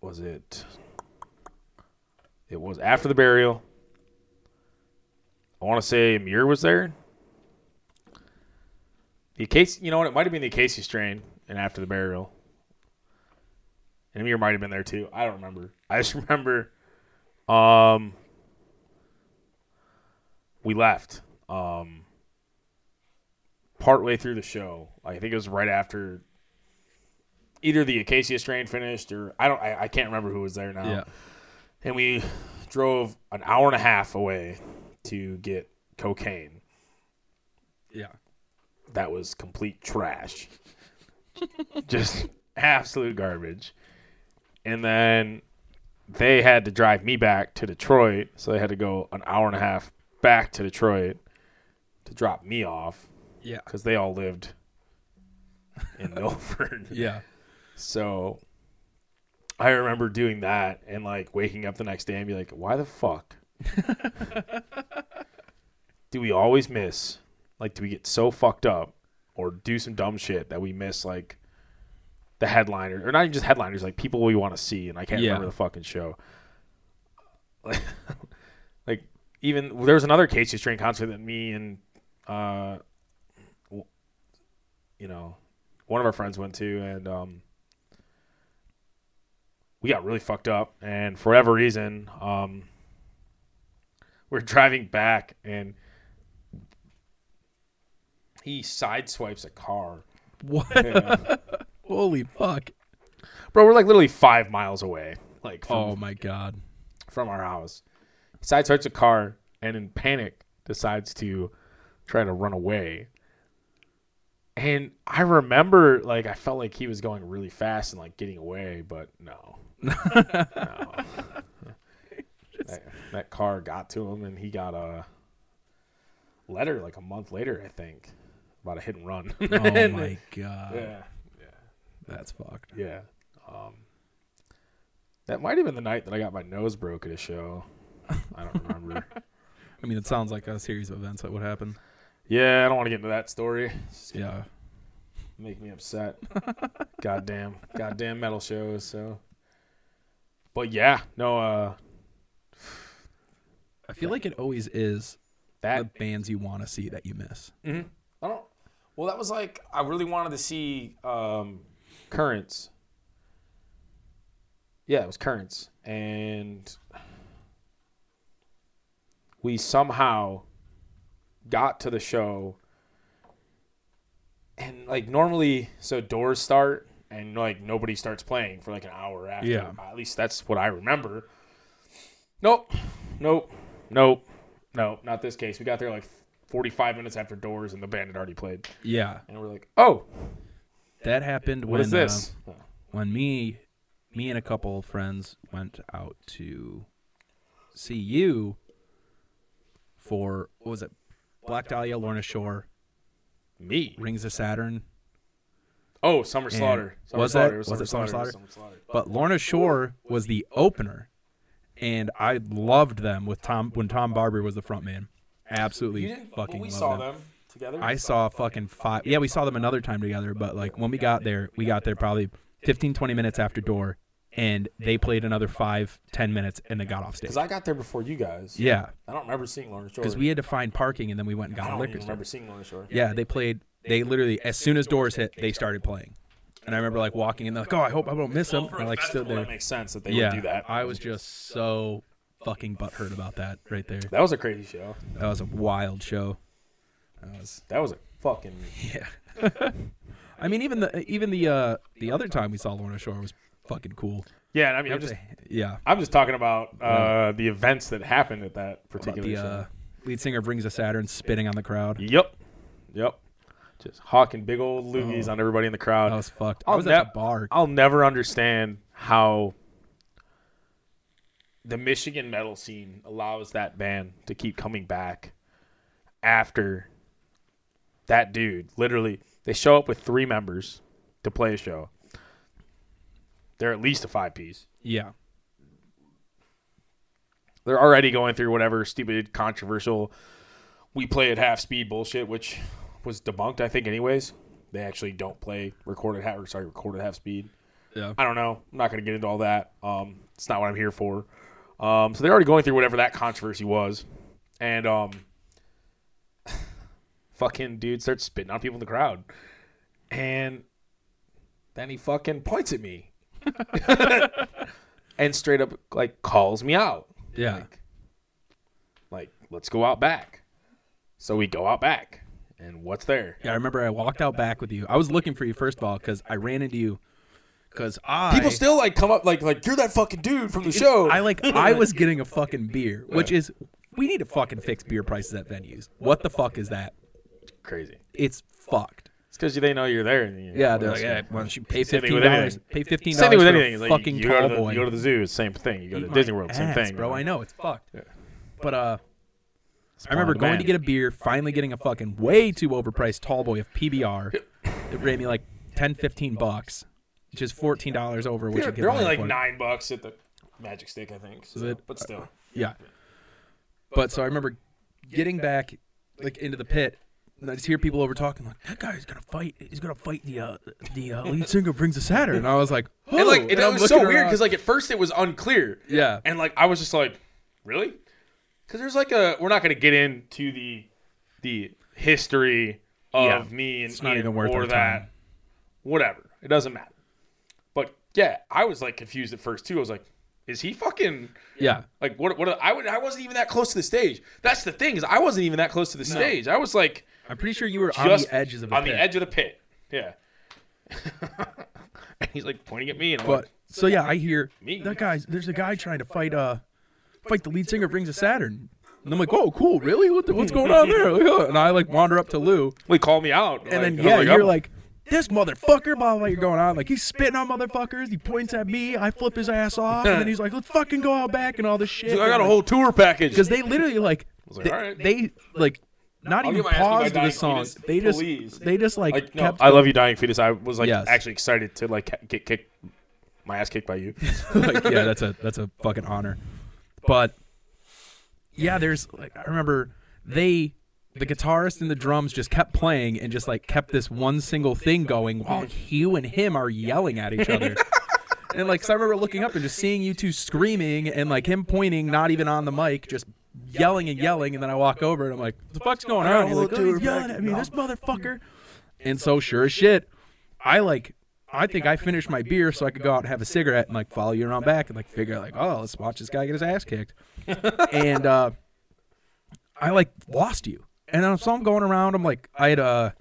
Was it? It was after the burial. I want to say Amir was there. The case, you know what? It might have been the Acacia Strain and after the burial. And Amir might have been there too. I don't remember. I just remember um we left. Um partway through the show. I think it was right after either the Acacia strain finished or I don't I, I can't remember who was there now Yeah. and we drove an hour and a half away to get cocaine. Yeah. that was complete trash. Just absolute garbage. And then they had to drive me back to Detroit, so they had to go an hour and a half back to Detroit to drop me off Yeah. because they all lived in Milford. Yeah. So I remember doing that and like waking up the next day and be like, why the fuck do we always miss? Like, do we get so fucked up or do some dumb shit that we miss like the headliner or not even just headliners, like people we want to see? And I can't Yeah. remember the fucking show. like, like even there was another Acacia Strain concert that me and, uh, you know, one of our friends went to, and um, we got really fucked up. And for whatever reason, um, we're driving back, and he sideswipes a car. What? Yeah. Holy fuck. Bro, we're like literally five miles away, like from, Oh my god. from our house. He sideswipes a car, and in panic decides to try to run away. And I remember, like, I felt like he was going really fast and like getting away, but no, no. that, that car got to him, and he got a letter like a month later, I think, about a hit and run. Oh And- my god. Yeah, yeah, That's fucked. yeah. Um, that might have been the night that I got my nose broke at a show. I don't remember. I mean, it sounds like a series of events that would happen. Yeah, I don't want to get into that story. Yeah. make me upset. goddamn, goddamn metal shows. So, but yeah, no. Uh, I feel like it always is that the bands you want to see that you miss. Mhm. I don't. Well, that was like I really wanted to see um, Currents. Yeah, it was Currents, and we somehow got to the show, and like normally, so doors start and like nobody starts playing for like an hour after. Yeah. At least that's what I remember. Nope, nope, nope, nope. Not this case. We got there like 45 minutes after doors, and the band had already played, Yeah. and we're like, oh, That happened what when is this? uh, when me me and a couple of friends went out to see you for what was it? Black Dahlia, Lorna Shore, Me? Rings of Saturn. Oh, Summer And Slaughter. Summer was Slaughter. that- was was it Summer Slaughter. Slaughter? But Lorna Shore was the opener, and I loved them with Tom when Tom Barber was the front man. Absolutely fucking we saw them. them together. I saw fucking five. Yeah, we saw them another time together, but like when we got there, we got there probably 15, 20 minutes after door, and they played another five, ten minutes, and they got off stage. because I got there before you guys. Yeah, I don't remember seeing Lorna Shore. because we had to find parking, and then we went and I got a don't liquor even store. remember seeing Lorna Shore. Yeah, they played. They literally, as soon as doors hit, they started playing. And I remember like walking in, like, oh, I hope I don't miss them. And I a like stood festival, there. That makes sense that they yeah, would do that. I was just so fucking butthurt about that right there. That was a crazy show. That was a wild show. That was That was a fucking. yeah. I mean, even the even the uh the other time we saw Lorna Shore was fucking cool. Yeah, I mean, I'm just, yeah. I'm just talking about uh, the events that happened at that particular the show. uh, lead singer Rings of Saturn spitting on the crowd. Yep, yep. Just hawking big old loogies Oh. on everybody in the crowd. I was fucked. I I'll was nev- at the bar. I'll never understand how the Michigan metal scene allows that band to keep coming back after that dude. Literally, they show up with three members to play a show. They're at least a five piece. Yeah. They're already going through whatever stupid, controversial, we play at half speed bullshit, which was debunked, I think, anyways. They actually don't play recorded half, or sorry, recorded half speed. Yeah. I don't know. I'm not going to get into all that. Um, it's not what I'm here for. Um, so they're already going through whatever that controversy was, and um, fucking dude starts spitting on people in the crowd, and then he fucking points at me, and straight up like calls me out, Yeah. like, like let's go out back. So we go out back, and what's there? Yeah, I remember I walked out back with you. I was looking for you first of all because I ran into you because I People still like come up like like you're that fucking dude from the show. I like I was getting a fucking beer, which is we need to fucking fix beer prices at venues. What the fuck is that? crazy. It's fucked. It's because they know you're there. And you, Yeah, they're like, hey, why don't you pay Same thing fifteen with dollars? anything. Pay fifteen Same thing dollars with for anything. a It's like fucking you go, to the, boy. you go to the zoo, same thing. You go to Eat Disney World, same ass, thing, bro. I know it's fucked. Yeah. But uh, I remember going to get a beer, finally getting a fucking way too overpriced tall boy of PBR. It ran me like 10, 15 bucks, which is fourteen dollars over Which They're, you get. they're only like nine bucks at the Magic Stick, I think. So, it? but still, Yeah. But so I remember getting back like into the pit, and I just hear people over talking like, "That guy's gonna fight. He's gonna fight the uh, the uh, lead singer Rings of Saturn." And I was like, oh. and like it, And was so weird because like at first it was unclear, yeah, and like I was just like, really? Because there's like a we're not to get into the the history of Yeah. me and It's not Ian even worth or that. time. Whatever, it doesn't matter. But yeah, I was like confused at first too. I was like, is he fucking? yeah. Like what? What? I would. I wasn't even that close to the stage. That's the thing is, I wasn't even that close to the stage. I was like I'm pretty sure you were on the edges of the on pit. the edge of the pit. Yeah. and he's like pointing at me, and I'm But like, so yeah, I hear Me? that guy's. There's a guy trying to fight. Uh, fight the lead singer Rings of Saturn. And I'm like, oh, cool, really? What the, what's going on there? And I like wander up to Lou, "We call me out." and then Like, yeah, I'm you're "Oh." like, this motherfucker, blah blah. You're going on like he's spitting on motherfuckers. He points at me. I flip his ass off, and then he's like, let's fucking go out back and all this shit. Like, I got a whole tour package. because they literally like, like, they, they like not I'll even get my ass beat by paused Dying the song. Fetus, They just please. they just like, like, no, kept I love you, dying fetus. I was like Yes. actually excited to like get kicked, my ass kicked by you. like, yeah, that's a that's a fucking honor. But yeah, there's like I remember they the guitarist and the drums just kept playing and just like kept this one single thing going while Hugh and him are yelling at each other. and like, so I remember looking up and just seeing you two screaming and like him pointing, not even on the mic, just yelling and yelling. And then I walk over and I'm like, "What the fuck's going on?" He's like, "Oh, he's yelling at me, this motherfucker. And so sure as shit, I like I think I finished my beer so I could go out and have a cigarette and like follow you around back and like figure out like, oh, let's watch this guy get his ass kicked. and uh I like lost you. And then so I'm going around, I'm like I had uh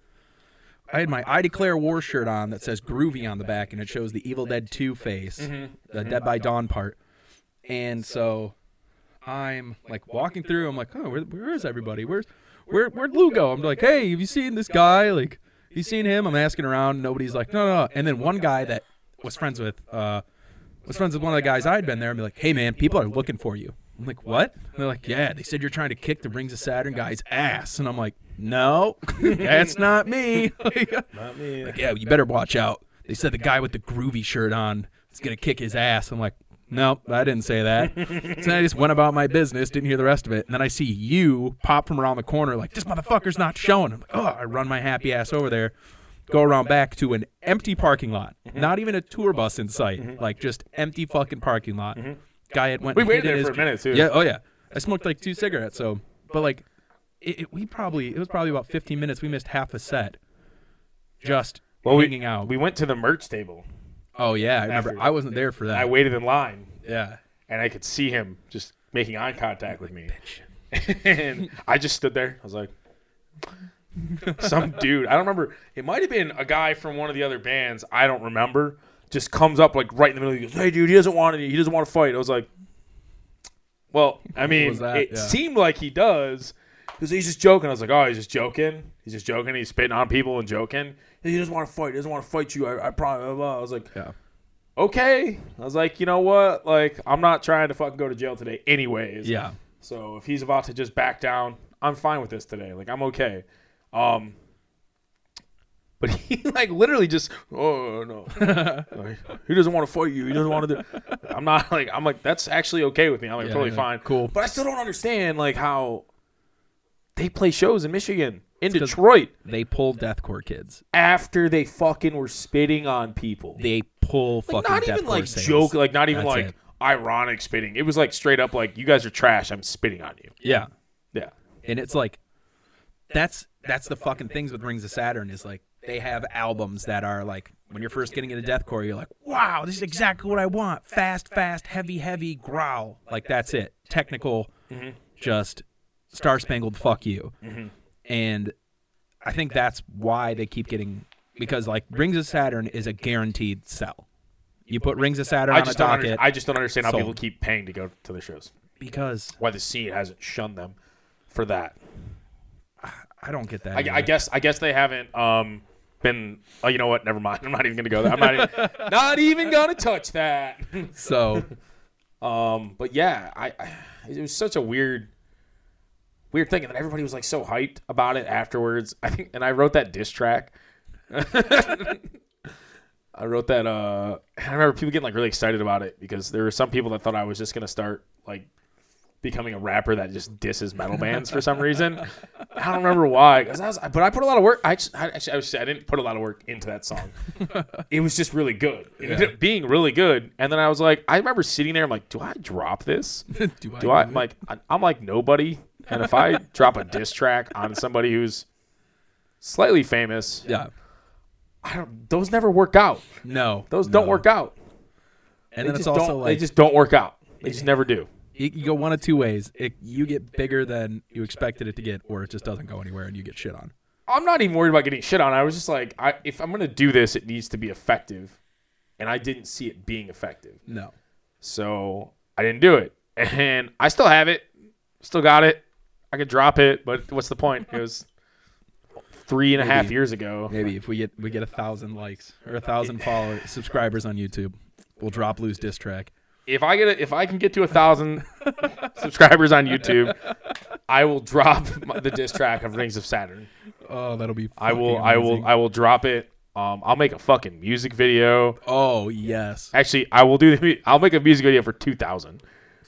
I had my I Declare War shirt on that says Groovy on the back and it shows the Evil Dead 2 face, the Dead by Dawn part. And so I'm like walking through, I'm like, oh, where, where is everybody? Where's where where'd Lou go? I'm like, hey, have you seen this guy? Like, have you seen him? I'm asking around. Nobody's like, no, no. And then one guy that was friends with, uh, was friends with one of the guys I'd been there. and be like, hey man, people are looking for you. I'm like, what? And they're like, yeah. They said you're trying to kick the Rings of Saturn guy's ass. And I'm like, no, that's not me. Not me. like, yeah, you better watch out. They said the guy with the groovy shirt on is gonna kick his ass. I'm like, nope, I didn't say that. so then I just went about my business, didn't hear the rest of it, and then I see you pop from around the corner, like this motherfucker's not showing. I'm like, oh, I run my happy ass over there, go around back to an empty parking lot, mm-hmm. not even a tour bus in sight, mm-hmm. like just empty fucking parking lot. Mm-hmm. Guy had went. We and waited hid in there his for a minute too. yeah. Oh yeah. I smoked like two cigarettes. So, but like, it, it, we probably it was probably about 15 minutes. We missed half a set, just Well, we- hanging out. We went to the merch table. Oh yeah, I remember. after- I wasn't there for that. I waited in line, yeah. and I could see him just making eye contact with me. and I just stood there. I was like, some dude. I don't remember. It might have been a guy from one of the other bands. I don't remember. Just comes up like right in the middle. He goes, "Hey, dude, he doesn't want to. He doesn't want to fight." I was like, "Well, I mean, it Yeah. seemed like he does." Because he's just joking. I was like, "Oh, he's just joking. He's just joking. He's spitting on people and joking. He doesn't want to fight. He doesn't want to fight you. I, I probably." Blah, blah. I was like, Yeah. okay. I was like, you know what? Like, I'm not trying to fucking go to jail today, anyways. Yeah. So if he's about to just back down, I'm fine with this today. Like, I'm okay. Um, but he like literally just, oh no, Like, he doesn't want to fight you. He doesn't want to do. I'm not like I'm like that's actually okay with me. I'm like Yeah, totally yeah. fine. Cool. But I still don't understand like how they play shows in Michigan, in Detroit, They pull deathcore kids. after they fucking were spitting on people. They pull like, fucking not even like joke, like not even That's like it. ironic spitting. It was like straight up like you guys are trash. I'm spitting on you. Yeah. Yeah. And it's like that's that's the fucking things with Rings of Saturn is like they have albums that are like when you're first getting into deathcore, you're like, wow, this is exactly what I want. Fast, fast, heavy, heavy growl. Like that's it. Technical, mm-hmm. just star spangled fuck you. Mm-hmm. And I think that's why they keep getting because like Rings of Saturn is a guaranteed sell. You put Rings of Saturn I on a docket I just don't understand how Sold. people keep paying to go to the shows. because Why the scene hasn't shunned them for that. I don't get that. I, I guess I guess they haven't um been. Oh, you know what? Never mind. I'm not even gonna go there. I'm not even, not even gonna touch that. so. Um, but yeah, I, I it was such a weird, weird thing, and then everybody was like so hyped about it afterwards. I think, and I wrote that diss track. I wrote that. Uh, I remember people getting like really excited about it because there were some people that thought I was just gonna start like becoming a rapper that just disses metal bands for some reason. I don't remember why, 'cause I was, but I put a lot of work. I actually, I, actually, I, was, I didn't put a lot of work into that song. it was just really good. It ended up being really good, and then I was like, I remember sitting there. I'm like, do I drop this? do I? Do I? I'm like, I- I'm like nobody, and if I drop a diss track on somebody who's slightly famous, yeah. I don't. Those never work out. No. Those no. don't work out. And They then it's also like they just don't work out. They just never do. you, you go one of two ways. It, you get bigger than you expected it to get, or it just doesn't go anywhere and you get shit on. I'm not even worried about getting shit on. I was just like, I, if I'm gonna do this, it needs to be effective, and I didn't see it being effective, No. so I didn't do it. And I still have it, still got it. I could drop it, but what's the point? It was three and a half Maybe. years ago. Maybe if we get we get a thousand likes or a thousand followers, subscribers on YouTube, we'll drop Lou's diss track. If I get a, if I can get to a thousand subscribers on YouTube, I will drop the diss track of Rings of Saturn. Oh, that'll be. I will, fucking I will. I will drop it. Um, I'll make a fucking music video. Oh yes, Actually, I will do. The, I'll make a music video for two thousand.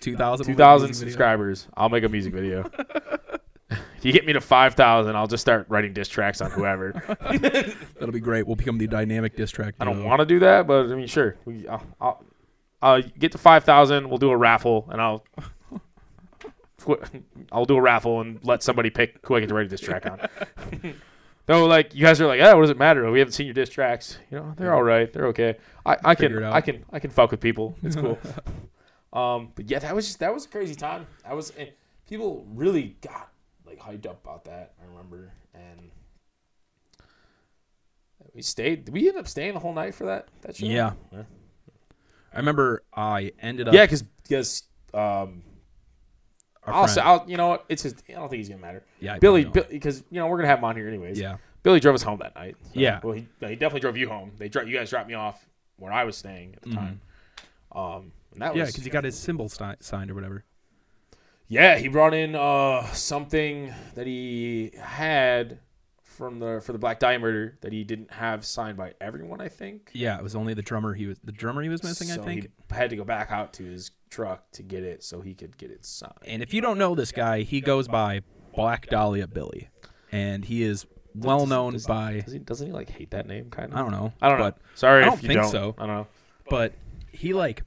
Two thousand. 2,000 subscribers. I'll make a music video. if you get me to 5,000, I'll just start writing diss tracks on whoever. That'll be great. We'll become the dynamic diss track. I don't duo. want to do that, but I mean, sure. We, I'll, I'll, I'll get to 5,000. We'll do a raffle, and I'll. I'll do a raffle and let somebody pick who I get to write a diss track on. Though, like you guys are like, yeah, what does it matter? We haven't seen your diss tracks. You know, they're all right. They're okay. I, I can. I can, I can fuck with people. It's cool. Um, but yeah, that was just that was a crazy time. I was and people really got like hyped up about that. I remember, and we stayed. Did we end up staying the whole night for that that show? Yeah. yeah, I remember I ended up. yeah, because because um, I'll say I'll you know what it's his. I don't think he's gonna matter. yeah, I Billy, because you know we're gonna have him on here anyways. Yeah, Billy drove us home that night. so- Yeah. Well, he, he definitely drove you home. They dro- you guys dropped me off where I was staying at the Mhm. time. Um, that yeah, because he got his cymbal sti- signed or whatever. Yeah, he brought in uh, something that he had from the for the Black Dahlia murder that he didn't have signed by everyone. I think. Yeah, it was only the drummer he was the drummer he was missing. So I think. he had to go back out to his truck to get it so he could get it signed. And if you don't know this guy, he goes by Black Dahlia Billy, and he is well Does- known does- by Does he, doesn't he like hate that name kind of? I don't know. I don't know. but, Sorry, I don't you think don't. so. I don't know. But he like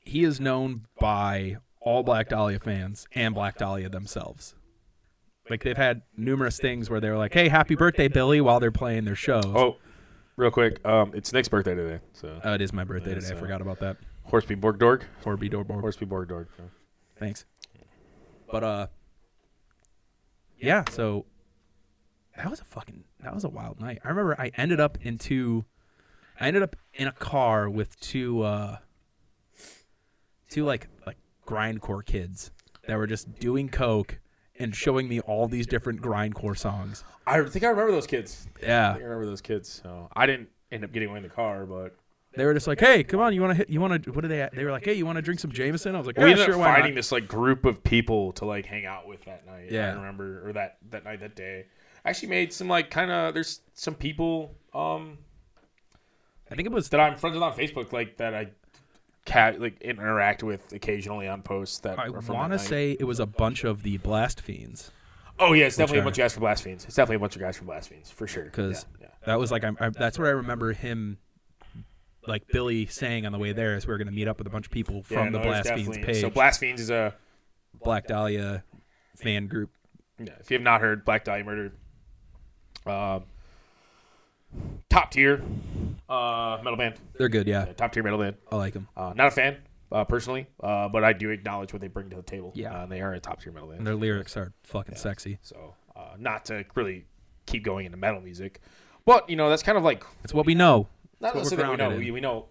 he is known by all Black Dahlia fans and Black Dahlia themselves. Like they've had numerous things where they're like, "Hey, happy birthday, Billy!" while they're playing their shows. Oh, real quick, um, it's Nick's birthday today, so Uh, it is my birthday Yeah, today. I forgot about that. Horseby Borgdorg. Horby Dorborg. Horseby Borgdorg. Thanks. But uh yeah, so that was a fucking that was a wild night. I remember I ended up into I ended up in a car with two uh two like like grindcore kids that were just doing coke and showing me all these different grindcore songs. I think I remember those kids. I Yeah. think I remember those kids. So I didn't end up getting one in the car, but They were just like, "Hey, come on, you want to hit you want to what are they they were like, "Hey, you want to drink some Jameson?" I was like, we "Yeah, ended sure, up finding this like group of people to like hang out with that night. Yeah. I remember or that that night that day. I actually made some like kind of there's some people um I think it was that I'm friends with on Facebook like that I cat like interact with occasionally on posts that I are want to say it was a bunch of the Blast Fiends. Oh yeah, it's definitely a bunch of guys from Blast Fiends. It's definitely a bunch of guys from Blast Fiends for sure. 'Cause yeah, yeah. That was like I, I, that's what I remember him, like Billy saying on the way there, is we are gonna meet up with a bunch of people from the no, there's Blast Fiends page, So Blast Fiends is a Black Dahlia fan group. Yeah, if you have not heard Black Dahlia Murder, uh, top tier uh, metal band, They're good, yeah. Yeah, top tier metal band. I like them, Uh, not a fan uh, personally, uh, but I do acknowledge what they bring to the table. Yeah. uh, they are a top tier metal and band. their lyrics are fucking Yeah. sexy. So uh, not to really keep going into metal music, but you know that's kind of like It's what we know. not necessarily we know. We, we know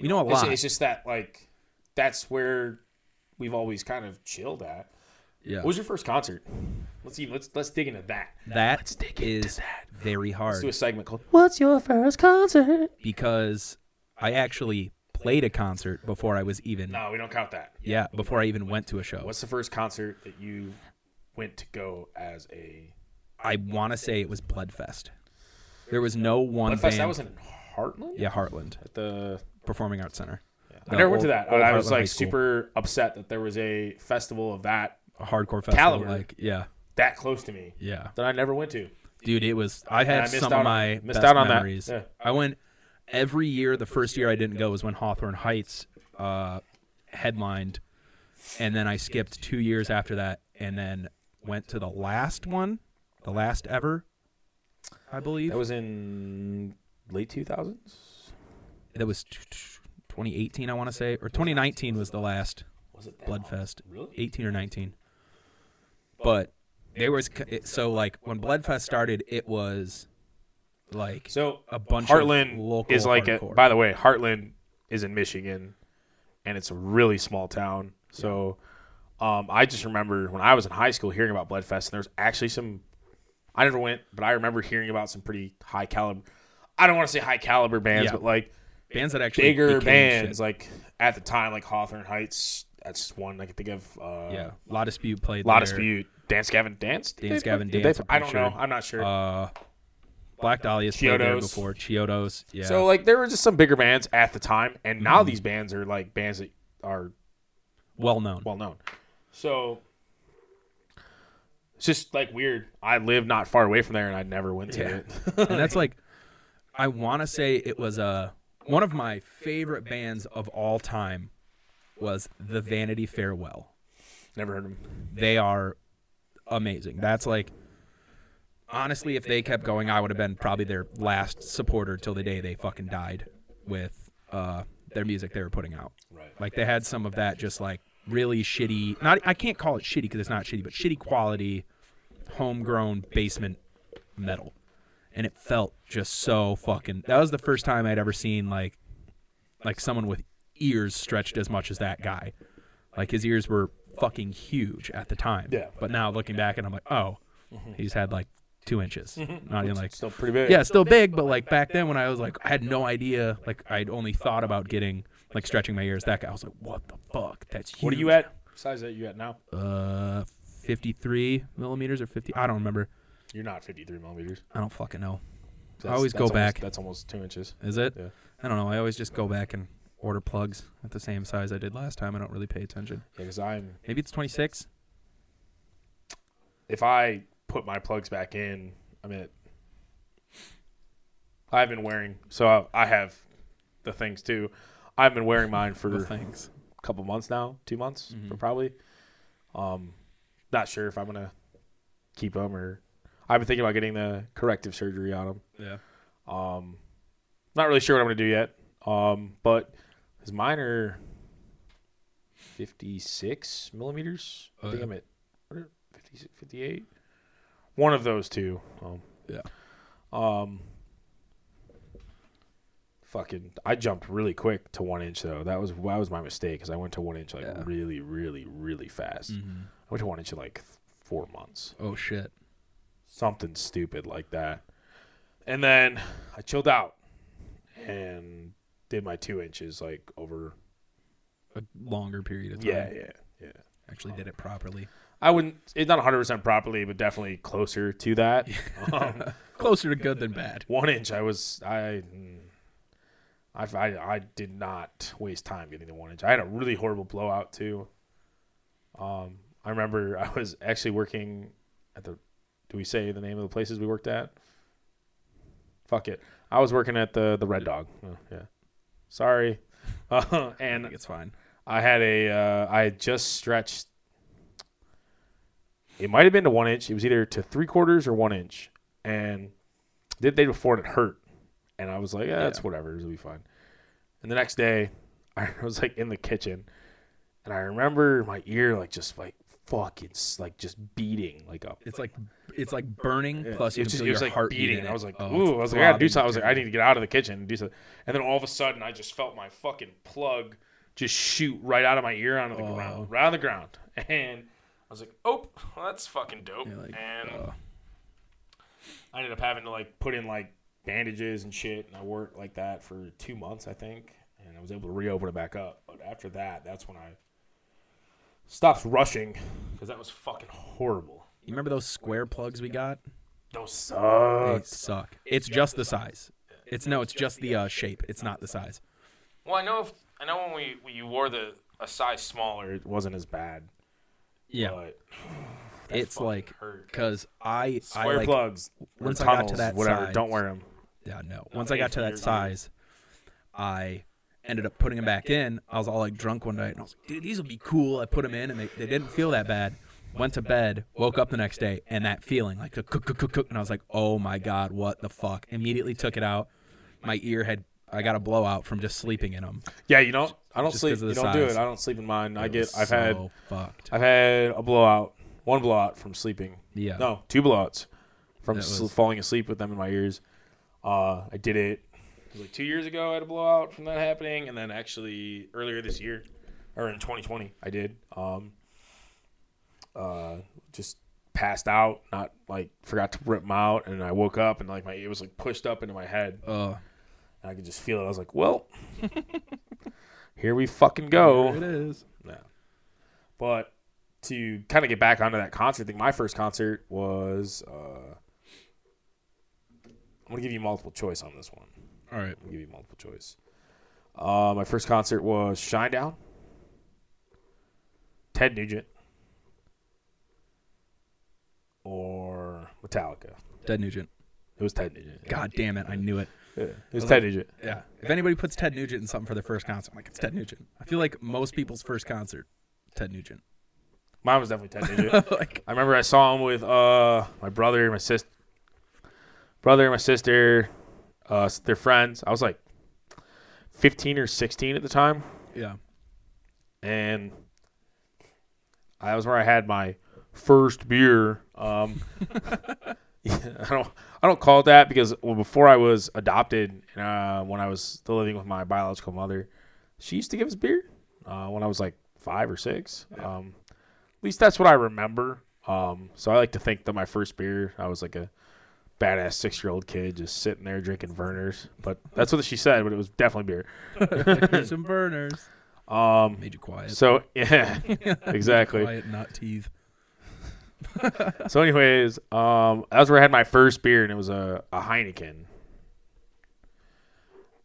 We know a it's, lot. it's just that like that's where we've always kind of chilled at. Yeah. What was your first concert? Let's see. Let's let's dig into that. That Let's dig into is that. very Let's hard do a segment called What's your first concert? because I actually played a concert before I was even No, we don't count that. yeah before I even went to a show. What's the first concert that you went to go as a I want to say it was Bloodfest. There was no one Bloodfest? band. That was in Hartland. yeah, Hartland At the Performing Arts Center. I The never went to that. I was Hartland like super upset that there was a festival of that hardcore festival. Caliber. Like yeah, that close to me yeah, that I never went to. dude, it was. I And I had some of on- my missed best out on that. memories. Yeah. I went every year. The first year I didn't go was when Hawthorne Heights uh, headlined, and then I skipped two years after that, and then went to the last one, the last ever, I believe. That was in late two thousands. that was t- t- 2018, I want to say, or 2019 was the last Was it? Bloodfest. Really? 18 or 19. But there was so like when Bloodfest started, it was like So a bunch Hartland of local is like a, by the way, Hartland is in Michigan and it's a really small town. So um, I just remember when I was in high school hearing about Bloodfest and there was actually some I never went, but I remember hearing about some pretty high caliber I don't want to say high caliber bands, Yeah. but like bands that actually bigger bands shit. like at the time like Hawthorne Heights, that's one I can think of uh yeah, La Dispute played. Lot there. of Dispute, Dance Gavin Dance, Did Dance Gavin play- Dance, they- I'm don't pretty know. I'm not sure. Uh, Black Dahlia's played there before. Chiodos, yeah. So like there were just some bigger bands at the time, and now Mm-hmm. these bands are like bands that are well known. well known. So it's just like weird. I live not far away from there, and I never went to Yeah. it. and that's like I want to say it was uh, one of my favorite bands of all time was the Vanity Farewell. never heard them. They are amazing. That's like honestly, if they kept going, I would have been probably their last supporter till the day they fucking died with uh, their music they were putting out. Right. Like they had some of that just like really shitty. Not I can't call it shitty because it's not shitty, but shitty quality, homegrown basement metal, and it felt just so fucking. That was the first time I'd ever seen like, like someone with ears stretched as much as that guy. Like his ears were fucking huge at the time. Yeah. But now looking back and I'm like, oh, he's had like two inches. Not even like Still pretty big. yeah, still big, but like back then when I was like, I had no idea. Like I'd only thought about getting like stretching my ears. That guy, I was like, what the fuck? That's huge. What are you at? Size that you at now? Uh, 53 millimeters or 50? I don't remember. You're not 53 millimeters. I don't fucking know. That's- always go almost- back. That's almost two inches. Is it? Yeah. I don't know. I always just go back and order plugs at the same size I did last time. I don't really pay attention. Yeah, because I'm. Maybe it's 26. If I put my plugs back in, I'm at. I've been wearing so I, I have the things too. I've been wearing mine for The things. couple months now, two months Mhm. probably. Um, not sure if I'm gonna keep them or I've been thinking about getting the corrective surgery on them. Yeah. Um, not really sure what I'm gonna do yet. Um, but his mine are 56 millimeters. I Oh, think. I'm at what 56, 58. One of those two. Um, Yeah. Um. Fucking, I jumped really quick to one inch though. That was that was my mistake because I went to one inch like Yeah. really, really, really fast. Mm-hmm. I went to one inch in like four months, Oh shit. something stupid like that. And then I chilled out and did my two inches like over. A longer period of time. Yeah, yeah, yeah. Actually did it properly. I wouldn't. It's not 100 percent properly, but definitely closer to that. um, Closer to good than bad. one inch, I was I. I, I, I did not waste time getting the one inch. I had a really horrible blowout too. Um, I remember I was actually working at the. Do we say the name of the places we worked at? Fuck it. I was working at the the Red Dog. Oh, yeah. Sorry. Uh, and it's fine. I had a. Uh, I had just stretched. It might have been to one inch. It was either to three quarters or one inch, and the day before and it hurt, and I was like, yeah, it's Yeah. whatever. It'll be fine. And the next day, I was like in the kitchen, and I remember my ear like just like fucking s- like just beating like a It's like it's like burning. Plus, you it just, it was your like heart beating. beating. I was like, Oh, ooh, I was like, I gotta do something. I was like, I need to get out of the kitchen and do something. And then all of a sudden, I just felt my fucking plug just shoot right out of my ear onto the Oh. ground, right on the ground. And I was like, oh, well, that's fucking dope. You're like, and uh, I ended up having to like put in like bandages and shit, and I worked like that for two months, I think, and I was able to reopen it back up. But after that, that's when I stopped rushing because that was fucking horrible. you remember those square plugs we got? Those suck. They suck. It's just the size. It's no, it's just the uh, shape. It's not the size. Well, I know if I know when we, we you wore the a size smaller, it wasn't as bad. Yeah, but it's like because I I like plugs. once I got to that whatever. size- Don't wear them. yeah no. Once I got to that size, I ended up putting them back in. I was all like drunk one night, and I was like, dude, these will be cool. I put them in, and they, they didn't feel that bad. Went to bed, woke up the next day, and that feeling like cook, cook, cook, cook, and I was like, oh my god, what the fuck? Immediately took it out. My ear had I got a blowout from just sleeping in them. Yeah, you don't. I don't Just sleep. You don't do it. I don't sleep in mine. I get. I've had. fucked. I've had a blowout. One blowout from sleeping. Yeah. No, two blowouts from was- falling asleep with them in my ears. Uh, I did it, it was like two years ago. I had a blowout from that happening, and then actually earlier this year, or in 2020, I did. Um, uh, just passed out, not like forgot to rip them out, and I woke up and like my it was like pushed up into my head, Uh, and I could just feel it. I was like, well, here we fucking go. It is. No. But to kind of get back onto that concert thing, my first concert was. Uh, I'm gonna give you multiple choice on this one. All right. Gonna give you multiple choice. Uh, my first concert was Shinedown, Ted Nugent, or Metallica. Ted Nugent. It was Ted Nugent. God damn it, I knew it. Yeah, it was Ted Nugent. Yeah. If anybody puts Ted Nugent in something for their first concert, I'm like, it's Ted Nugent. I feel like most people's first concert, Ted Nugent. Mine was definitely Ted Nugent. like, I remember I saw him with uh my brother, my sister, brother, my sister, uh, their friends. I was like 15 or 16 at the time, yeah. and I was where I had my first beer. Um, I don't I don't call it that because well, before I was adopted, uh, when I was still living with my biological mother, she used to give us beer uh, when I was like five or six. Um, at least that's what I remember. Um, so I like to think that my first beer, I was like a badass six year old kid just sitting there drinking Vernors. But that's what she said, but it was definitely beer. Some burners. Um, Made you quiet. so yeah, exactly. Quiet, not teeth. So, anyways, um, that was where I had my first beer, and it was a, a Heineken.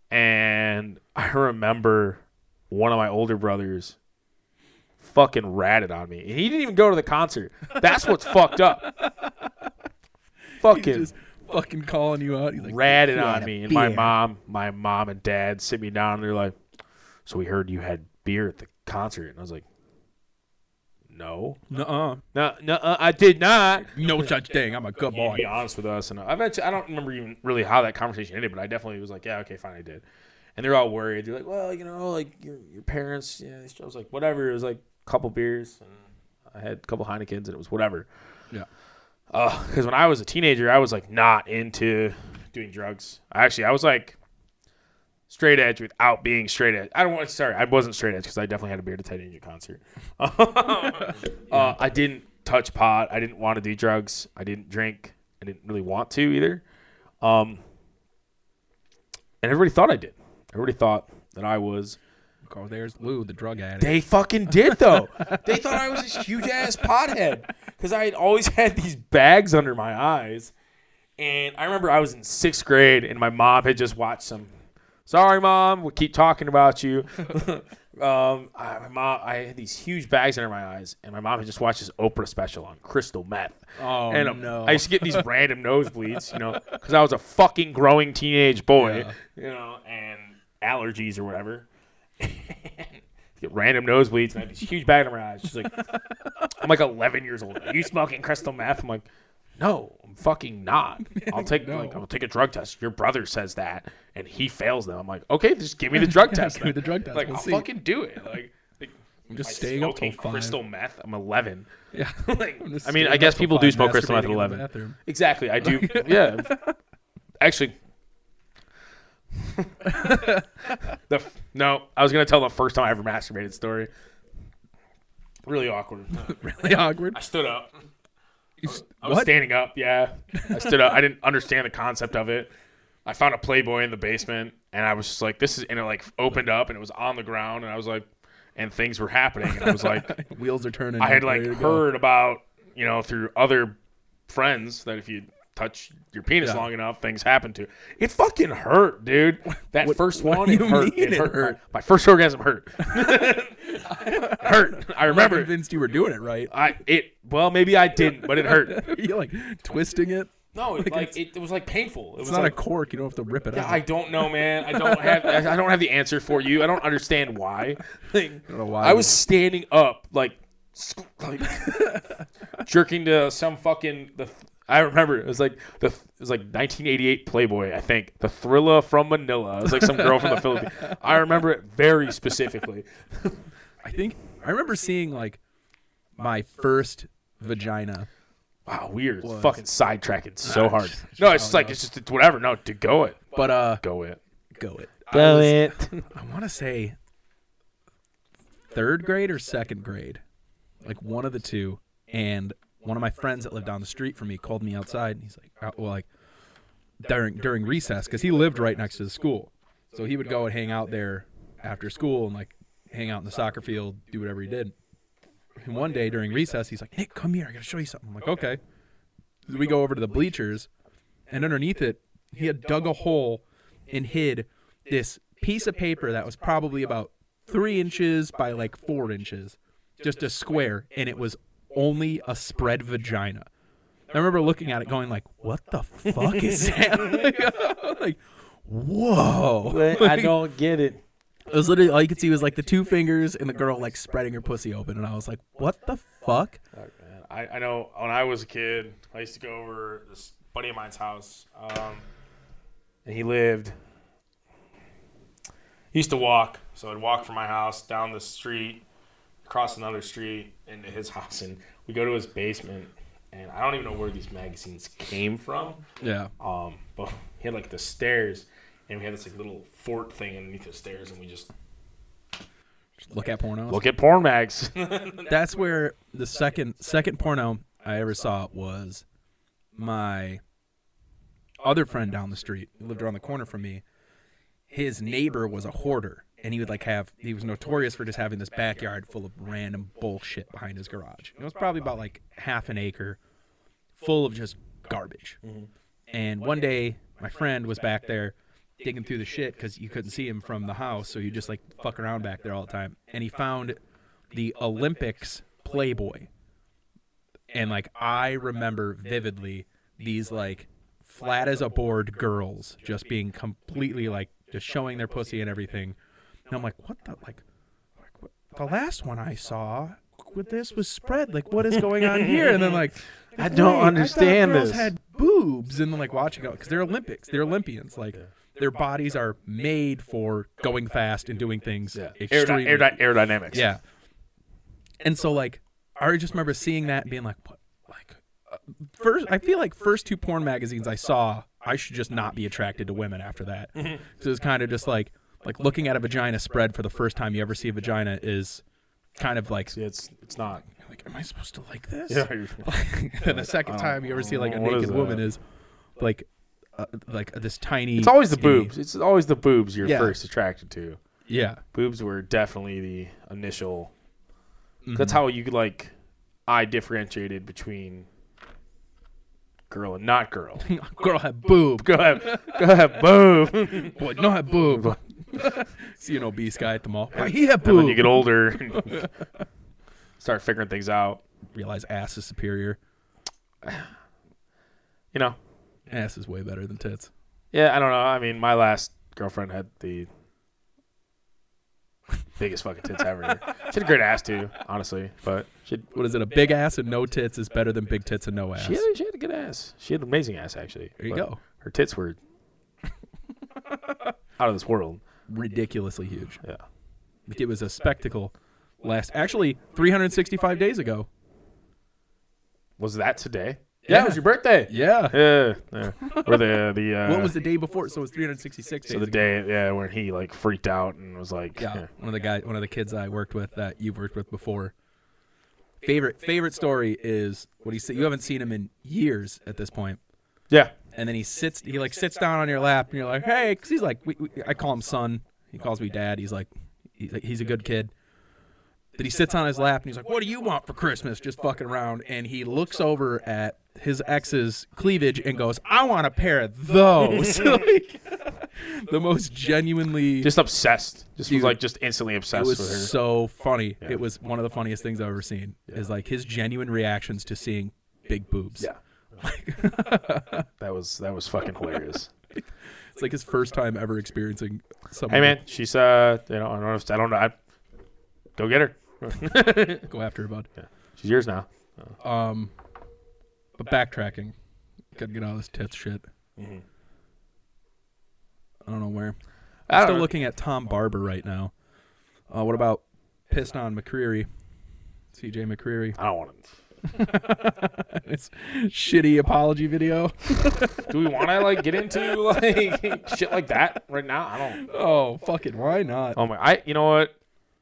And I remember one of my older brothers fucking ratted on me, and he didn't even go to the concert. That's what's fucked up. Fucking fucking calling you out. He's like, ratted "You on me, and my mom, my mom and dad sit me down, and they're like, "So we heard you had beer at the concert," and I was like, "No, Nuh-uh. no, no, uh, I did not." No such thing. I'm a good boy. be honest with us. And I you, I don't remember even really how that conversation ended, but I definitely was like, yeah, okay, fine, I did. And they're all worried. They're like, well, you know, like your your parents. Yeah, I was like, whatever. It was like a couple beers, and I had a couple Heinekens, and it was whatever. Yeah. Because when I was a teenager, I was like not into doing drugs. Actually, I was like straight edge without being straight edge. I don't want. Sorry, I wasn't straight edge because I definitely had a beer to Ted Nugent concert. uh, I didn't touch pot. I didn't want to do drugs. I didn't drink. I didn't really want to either. Um, and everybody thought I did. Everybody thought that I was. Oh, there's Lou, the drug addict. They fucking did though. they thought I was this huge ass pothead because I had always had these bags under my eyes. And I remember I was in sixth grade, and my mom had just watched some. Sorry, mom, we keep talking about you. um, I, my mom, I had these huge bags under my eyes, and my mom had just watched this Oprah special on crystal meth. oh, and um, no. I used to get these random nosebleeds, you know, because I was a fucking growing teenage boy, Yeah. you know, and allergies or whatever. Get random nosebleeds, and I had these huge bag under my eyes. She's like, I'm like 11 years old. Are you smoking crystal meth? I'm like, no, I'm fucking not. I'll take No. like I'll take a drug test. Your brother says that, and he fails them. I'm like, okay, just give me the drug test. Give me then." the drug test. Like We'll I'll see. fucking do it. Like, like I'm just staying up till five. crystal meth. I'm 11. Yeah. like, I'm just I mean, staying I up guess till people do five, smoke crystal meth masturbating at in the 11. bathroom. Exactly, I do. yeah, actually, the f- no, I was gonna tell the first time I ever masturbated story. Really awkward. really awkward. I stood up. You s- I was standing up. Yeah, I stood up. I didn't understand the concept of it. I found a Playboy in the basement, and I was just like, "This is," and it like opened up, and it was on the ground, and I was like, and things were happening, and I was like, Wheels are turning. I had like to go. heard about, you know, through other friends that if you touch your penis Yeah. long enough, things happen to. It fucking hurt, dude. That What- first one, it hurt. It it hurt. hurt? My, first orgasm hurt. hurt. I I'm remember. convinced you were doing it right. I it. Well, maybe I didn't, but it hurt. you like twisting it. No, it, Like, like it, it was like painful. It It's was not like a cork. You don't have to rip it Yeah, out. I don't know, man. I don't have I don't have the answer for you. I don't understand why. Like, don't know why I was standing up, like, like jerking to some fucking. The I remember it was like the it was like 1988 Playboy. I think the Thrilla from Manila. It was like some girl from the Philippines. I remember it very specifically. I think I remember seeing like my first vagina. Wow, weird. Was. Fucking sidetracking so Nah, hard. just No, it's just like goes. it's just it's whatever. No, to go it, But uh, go it. go it. I Go was- it. I want to say third grade or second grade, like one of the two. And one of my friends that lived down the street from me called me outside, and he's like, uh, "Well, like during during recess, because he lived right next to the school, so he would go and hang out there after school and like hang out in the soccer field, do whatever he did." And one day during recess, he's like, "Nick, come here, I gotta show you something." I'm like, "Okay." So we go over to the bleachers, and underneath it, he had dug a hole and hid this piece of paper that was probably about three inches by like four inches, just a square, and it was only a spread vagina. I remember looking at it, going like, "What the fuck is that?" like, whoa! But I don't get it. It was literally all you could see was like the two fingers and the girl like spreading her pussy open, and I was like, "What the fuck?" I, I know when I was a kid, I used to go over this buddy of mine's house, um, and he lived. He used to walk, so I'd walk from my house down the street, across another street into his house, and we go to his basement, and I don't even know where these magazines came from. Yeah, Um, but he had like the stairs, and we had this like little fort thing underneath the stairs, and we just Just look at pornos. look at porn mags. That's where the second second porno I ever saw was my other friend down the street who lived around the corner from me. His neighbor was a hoarder, and he would like have he was notorious for just having this backyard full of random bullshit behind his garage. It was probably about like half an acre, full of just garbage. Mm-hmm. And one day, my friend was back there digging through the shit because you couldn't see him from the house, so you just like fuck around back there all the time. And he found the Olympics Playboy. And like I remember vividly these like flat as a board girls just being completely like just showing their pussy and everything. And I'm like, what the like, like what, the last one I saw with this was spread. Like, what is going on here? And then like, I don't wait, understand I girls this. Had boobs and then like watching it because they're Olympics, they're Olympians. Like their bodies are made for going fast and doing things Aerody- extremely. aerody- aerodynamics. Yeah. And so like I just remember seeing that and being like, what? Like uh, first, I feel like first two porn magazines I saw, I should just not be attracted to women after that. so it's kind of just like like looking at a vagina spread for the first time you ever see a vagina is kind of like See, it's it's not. like am I supposed to like this? Yeah, and the second time you ever see like a naked that? woman is like uh, like this tiny. It's always the skinny- boobs. It's always the boobs you're Yeah. first attracted to. Yeah. Boobs were definitely the initial. Mm-hmm. That's how you like. I differentiated between girl and not girl. Girl had boob. go ahead, go ahead, boob. Boy, no have boob. See an obese guy at the mall. Why he have And then boob? you get older, and start figuring things out. Realize ass is superior. You know. Ass is way better than tits. Yeah, I don't know. I mean, my last girlfriend had the biggest fucking tits ever. She had a great ass too, honestly. But she had, What is it? A big ass and no tits is better than big tits and no ass. she had, she had a good ass. She had an amazing ass actually. There you go. Her tits were out of this world. Ridiculously huge. Yeah. It was a spectacle. Last, actually, 365 days ago. Was that today? Yeah, Yeah. it was your birthday. Yeah. Yeah, yeah. Or the the uh, what was the day before? So it was 366 days so the ago. day yeah when he like freaked out and was like Yeah, one of the guys one of the kids I worked with that you've worked with before. favorite favorite story is what he said. You haven't seen him in years at this point, Yeah. And then he sits. He like sits down on your lap, and you're like, "Hey," because he's like, we, we, I call him son. He calls me dad. He's like, he's like, he's a good kid. That he sits on his lap and he's like, "What do you want for Christmas?" Just fucking around, and he looks over at his ex's cleavage and goes, "I want a pair of those." Like, the most genuinely Just obsessed. Just Dude, was like just instantly obsessed it was with her. so funny. Yeah. It was one of the funniest things I've ever seen. Is like his genuine reactions to seeing big boobs. Yeah. that was that was fucking hilarious. It's like his first time ever experiencing someone. hey man, she's uh, you know, I don't know, if, I don't know. I, go get her. go after her, bud. She's yours now. Um, but backtracking, gotta get all this tits shit. I don't know where. I'm still know. looking at Tom Barber right now. Uh, what about pissed on McCreery? C.J. McCreery. I don't want to. it's shitty apology video. Do we want to like get into like shit like that right now? I don't. Oh, fucking why not? Oh my! I you know what?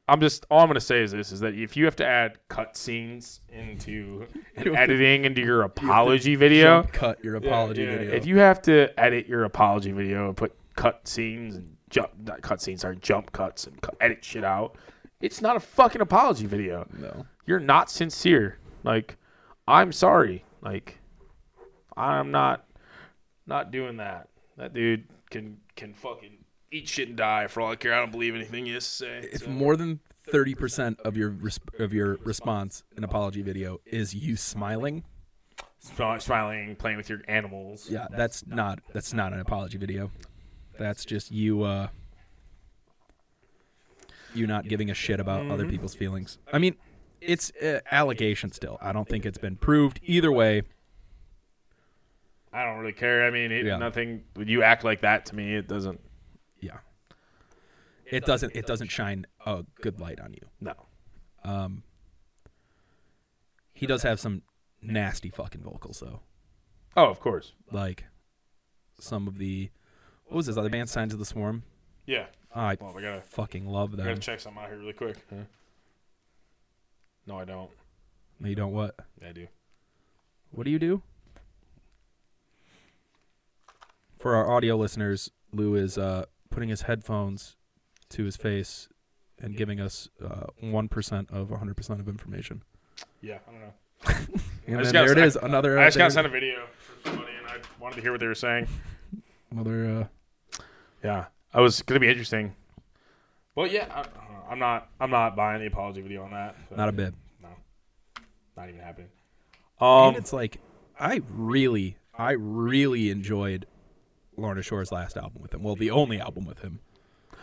I'm just all I'm gonna say is this: is that if you have to add cut scenes into You to- editing into your apology video, cut your apology Yeah, video. If you have to edit your apology video and put cut scenes and jump not cut scenes, sorry, jump cuts and cut, edit shit out, it's not a fucking apology video. no. You're not sincere. Like, I'm sorry. Like, I'm not not doing that. That dude can can fucking eat shit and die for all I care. I don't believe anything he has to say. If so- more than thirty percent of your resp- of your response in apology video is you smiling, smiling, playing with your animals. yeah, that's not that's not an apology video. That's just you uh you not giving a shit about other Mm-hmm. people's feelings. I mean, it's uh, allegation still. I don't think it's been proved either way. I don't really care. I mean, it, Yeah. nothing. When you act like that to me, it doesn't. Yeah. It doesn't it doesn't shine a good light on you. No. Um he does have some nasty fucking vocals though. Oh, of course. Like some of the what was this other band Signs of the Swarm? Yeah. I Well, we gotta- fucking love I gotta them. check something out here really quick. No, I don't. No, you don't what? I do. What do you do? For our audio listeners, Lou is uh, putting his headphones to his face and giving us uh, one of one hundred percent of information. Yeah, I don't know. And I just then there it I- another. I just got there- sent a video for somebody, and I wanted to hear what they were saying. another. Uh, Yeah, I was gonna be interesting. Well, yeah, I, know. I'm not. I'm not buying the apology video on that. not a bit. No, not even happening. Um, and it's like I really, I really enjoyed Lorna Shore's last album with him. Well, the only album with him.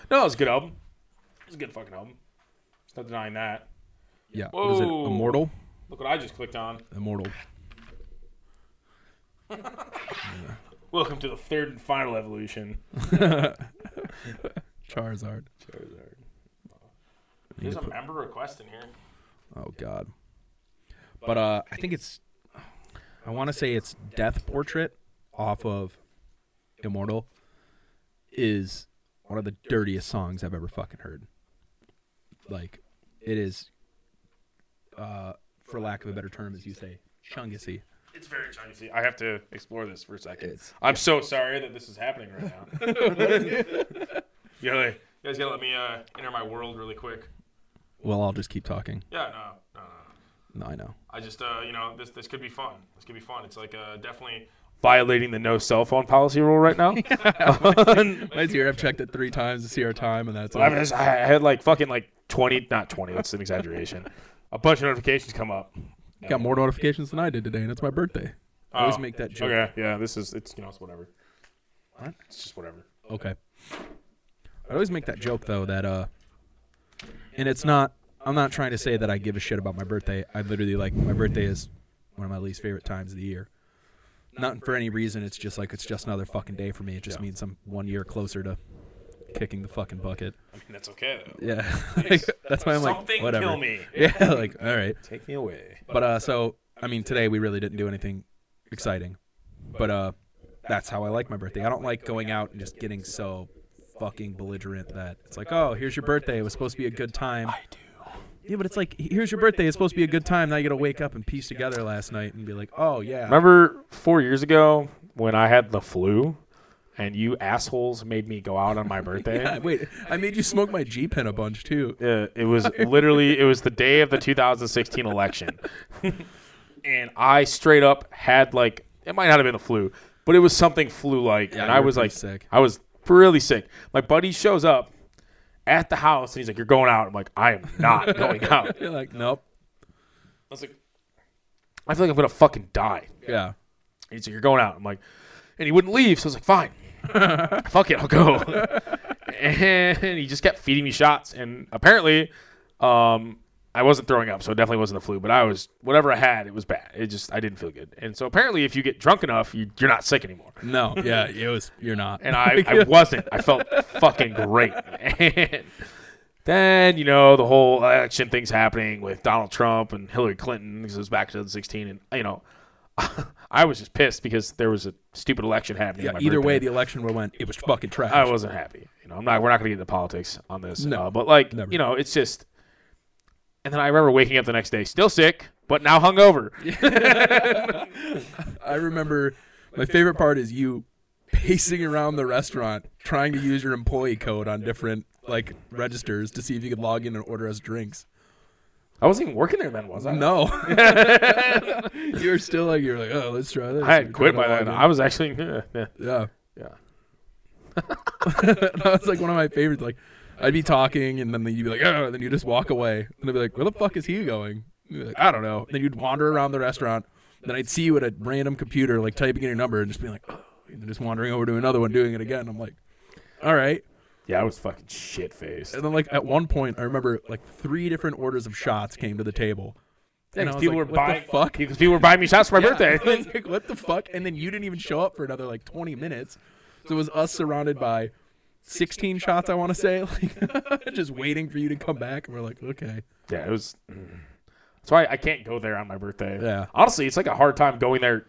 no, it was a good album. It was a good fucking album. There's no denying that. Yeah. Was it Whoa. Immortal? Look what I just clicked on. Immortal. Welcome to the third and final evolution. Charizard. Charizard. There's a member request in here. Oh God. But uh, I think it's. I want to say it's Death Portrait off of Immortal is one of the dirtiest songs I've ever fucking heard. Like, it is, uh, for lack of a better term, as you say, chungussy. It's very chunky. I have to explore this for a second. It's I'm so sorry that this is happening right now. you, gotta, you guys gotta let me uh, enter my world really quick. well, I'll just keep talking. Yeah, no, no, no. No, I know. I just, uh, you know, this this could be fun. This could be fun. It's like uh, definitely violating the no cell phone policy rule right now. Mine's here. I've checked it three times to see our time, and that's I, mean, I had like fucking like twenty, not twenty. That's an exaggeration. A bunch of notifications come up. Got more notifications than I did today, and it's my birthday. I always Oh, make that joke. Okay, yeah, this is it's you know it's whatever. What? It's just whatever. Okay. I always make that joke though that uh and it's not I'm not trying to say that I give a shit about my birthday. I literally like my birthday is one of my least favorite times of the year. Not for any reason, it's just like it's just another fucking day for me. It just means I'm one year closer to kicking the fucking bucket. I mean that's okay though. Yeah. Like, that's why I'm like whatever. kill me. Yeah, like all right. Take me away. But uh so I mean today we really didn't do anything exciting. But uh that's how I like my birthday. I don't like going out and just getting so fucking belligerent that it's like, "Oh, here's your birthday. It was supposed to be a good time." I do. Yeah, but it's like here's your birthday. It's supposed to be a good time. Now you got to wake up and piece together last night and be like, oh yeah. Remember four years ago when I had the flu, and you assholes made me go out on my birthday. Yeah, wait, I made you smoke my G pen a bunch too. Uh, it was literally it was the day of the 2016 election, and I straight up had like it might not have been the flu, but it was something flu like, Yeah, and I was like sick. I was really sick. My buddy shows up at the house and he's like, "You're going out." I'm like, "I am not going out." You're like, nope. I was like, "I feel like I'm gonna fucking die." Yeah. He's like, "You're going out." I'm like, and he wouldn't leave, so I was like, "Fine, fuck it, I'll go." and he just kept feeding me shots, and apparently, um, I wasn't throwing up, so it definitely wasn't the flu. But I was whatever I had, it was bad. It just I didn't feel good, and so apparently, if you get drunk enough, you, you're not sick anymore. No. Yeah. It was. You're not. And I, I wasn't. I felt fucking great. And then you know the whole election things happening with Donald Trump and Hillary Clinton because it was back to 2016, and you know. I was just pissed because there was a stupid election happening. yeah. Either way, the election went. It was fucking trash. I wasn't happy. You know, I'm not. We're not going to get into politics on this. No, uh, but like, never. you know, it's just. And then I remember waking up the next day, still sick, but now hungover. I remember my favorite part is you pacing around the restaurant trying to use your employee code on different like registers to see if you could log in and order us drinks. I wasn't even working there then, was I? No. you were still like you're like, oh, let's try this. I had quit by to then. I was actually, yeah, yeah. Yeah. yeah. that was like one of my favorites. Like, I'd be talking, and then you'd be like, "Oh," and then you just walk away, and I'd be like, "Where the fuck is he going?" You'd be like, I don't know. And then you'd wander around the restaurant. Then I'd see you at a random computer, like typing in your number, and just being like, oh, and then just wandering over to another one, doing it again. I'm like, all right. Yeah, I was fucking shit faced. And then like at one point, I remember like three different orders of shots came to the table. And I was people like, were what the buying fuck? because people were buying me shots for my Yeah. birthday. I like, what the fuck? And then you didn't even show up for another like 20 minutes. So it was us surrounded by 16 shots, I want to say, like just waiting for you to come back. And we're like, okay. yeah, it was. mm. That's why I can't go there on my birthday. Yeah. Honestly, it's like a hard time going there.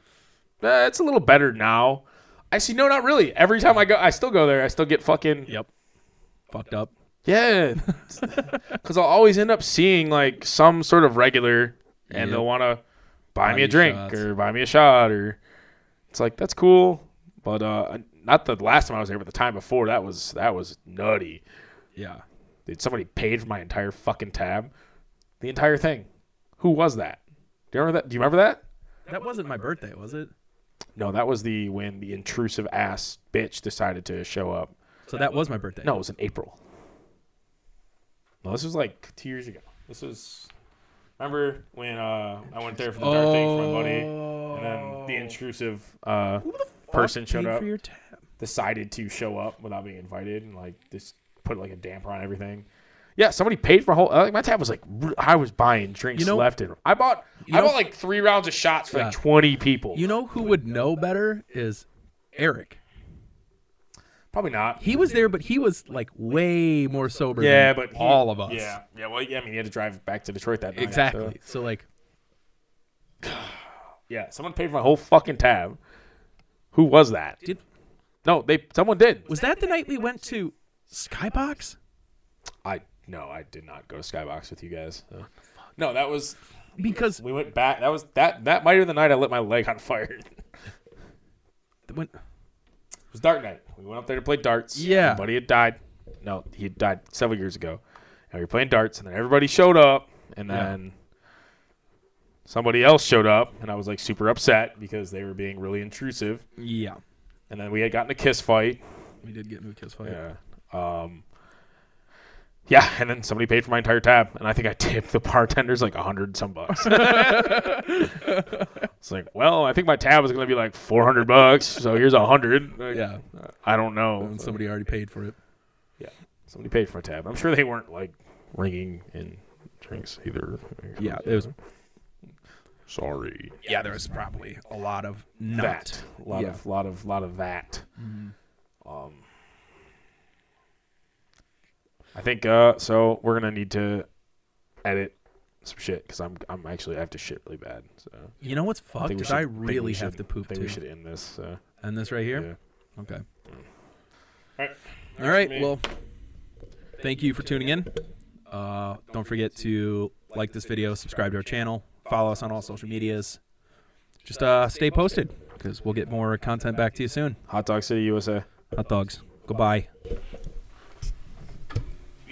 Eh, it's a little better now. Actually, no, not really. Every time I go, I still go there. I still get fucking Yep. Fucked up. yeah. Because I'll always end up seeing like some sort of regular, and Yep. they'll want to buy Buy me a drink shots. or buy me a shot, or it's like that's cool. But uh, not the last time I was there, but the time before that was that was nutty. Yeah. Did somebody paid for my entire fucking tab? The entire thing. Who was that? Do you remember that? Do you remember that? That wasn't my birthday, was it? No, that was the when the intrusive ass bitch decided to show up. So that was my birthday. No, it was in April. No, this was like two years ago. This was. Remember when uh, I went there for the dart thing for my buddy, and then the intrusive uh, person showed Paid up, for your tab. Decided to show up without being invited, and like just put like a damper on everything. Yeah, somebody paid for a whole. Like my tab was like I was buying drinks You know- left and I bought. I know- bought like three rounds of shots for Yeah. like twenty people. You know who would know better is Eric. Probably not. He was there, but he was like way more sober Yeah, than but he- all of us. Yeah, yeah. Well, yeah. I mean, he had to drive back to Detroit that night. so- Exactly. So like Yeah, someone paid for my whole fucking tab. Who was that? Did- no, they someone did. was that the night we went to Skybox? I no, I did not go to Skybox with you guys. so. No, that was Because we went back. That was that that might have been the night I lit my leg on fire. when it was dark night. We went up there to play darts. Yeah. my buddy had died. No, he had died several years ago. And we were playing darts, and then everybody showed up, and Yeah. then somebody else showed up, and I was like super upset because they were being really intrusive. yeah, And then we had gotten a kiss fight. we did get into a kiss fight. Yeah. Um, yeah, and then somebody paid for my entire tab, and I think I tipped the bartenders like a hundred some bucks. it's like, well, I think my tab was gonna be like four hundred bucks, so here's a hundred. Like, Yeah, I don't know. and somebody already paid for it. Yeah, somebody paid for my tab. I'm sure they weren't like ringing in drinks either. Yeah, it was. Sorry. Yeah, there was probably a lot of not. That. A lot Yeah. of, lot of, lot of that. Mhm. Um, I think uh, so. We're gonna need to edit some shit because I'm I'm actually I have to shit really bad. So You know what's I fucked think we is should- I think we really should- have to poop I think too. we should end this. So. And this right here. Yeah. Okay. All right. All right. me. Well, thank you for tuning in. Uh, don't forget to like this video, subscribe to our channel, follow us on all social medias. Just uh, stay posted because we'll get more content back to you soon. Hot Dog City, USA. Hot dogs. Goodbye. You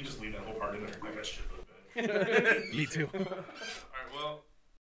just leave that whole part in there. I got shit. Me too.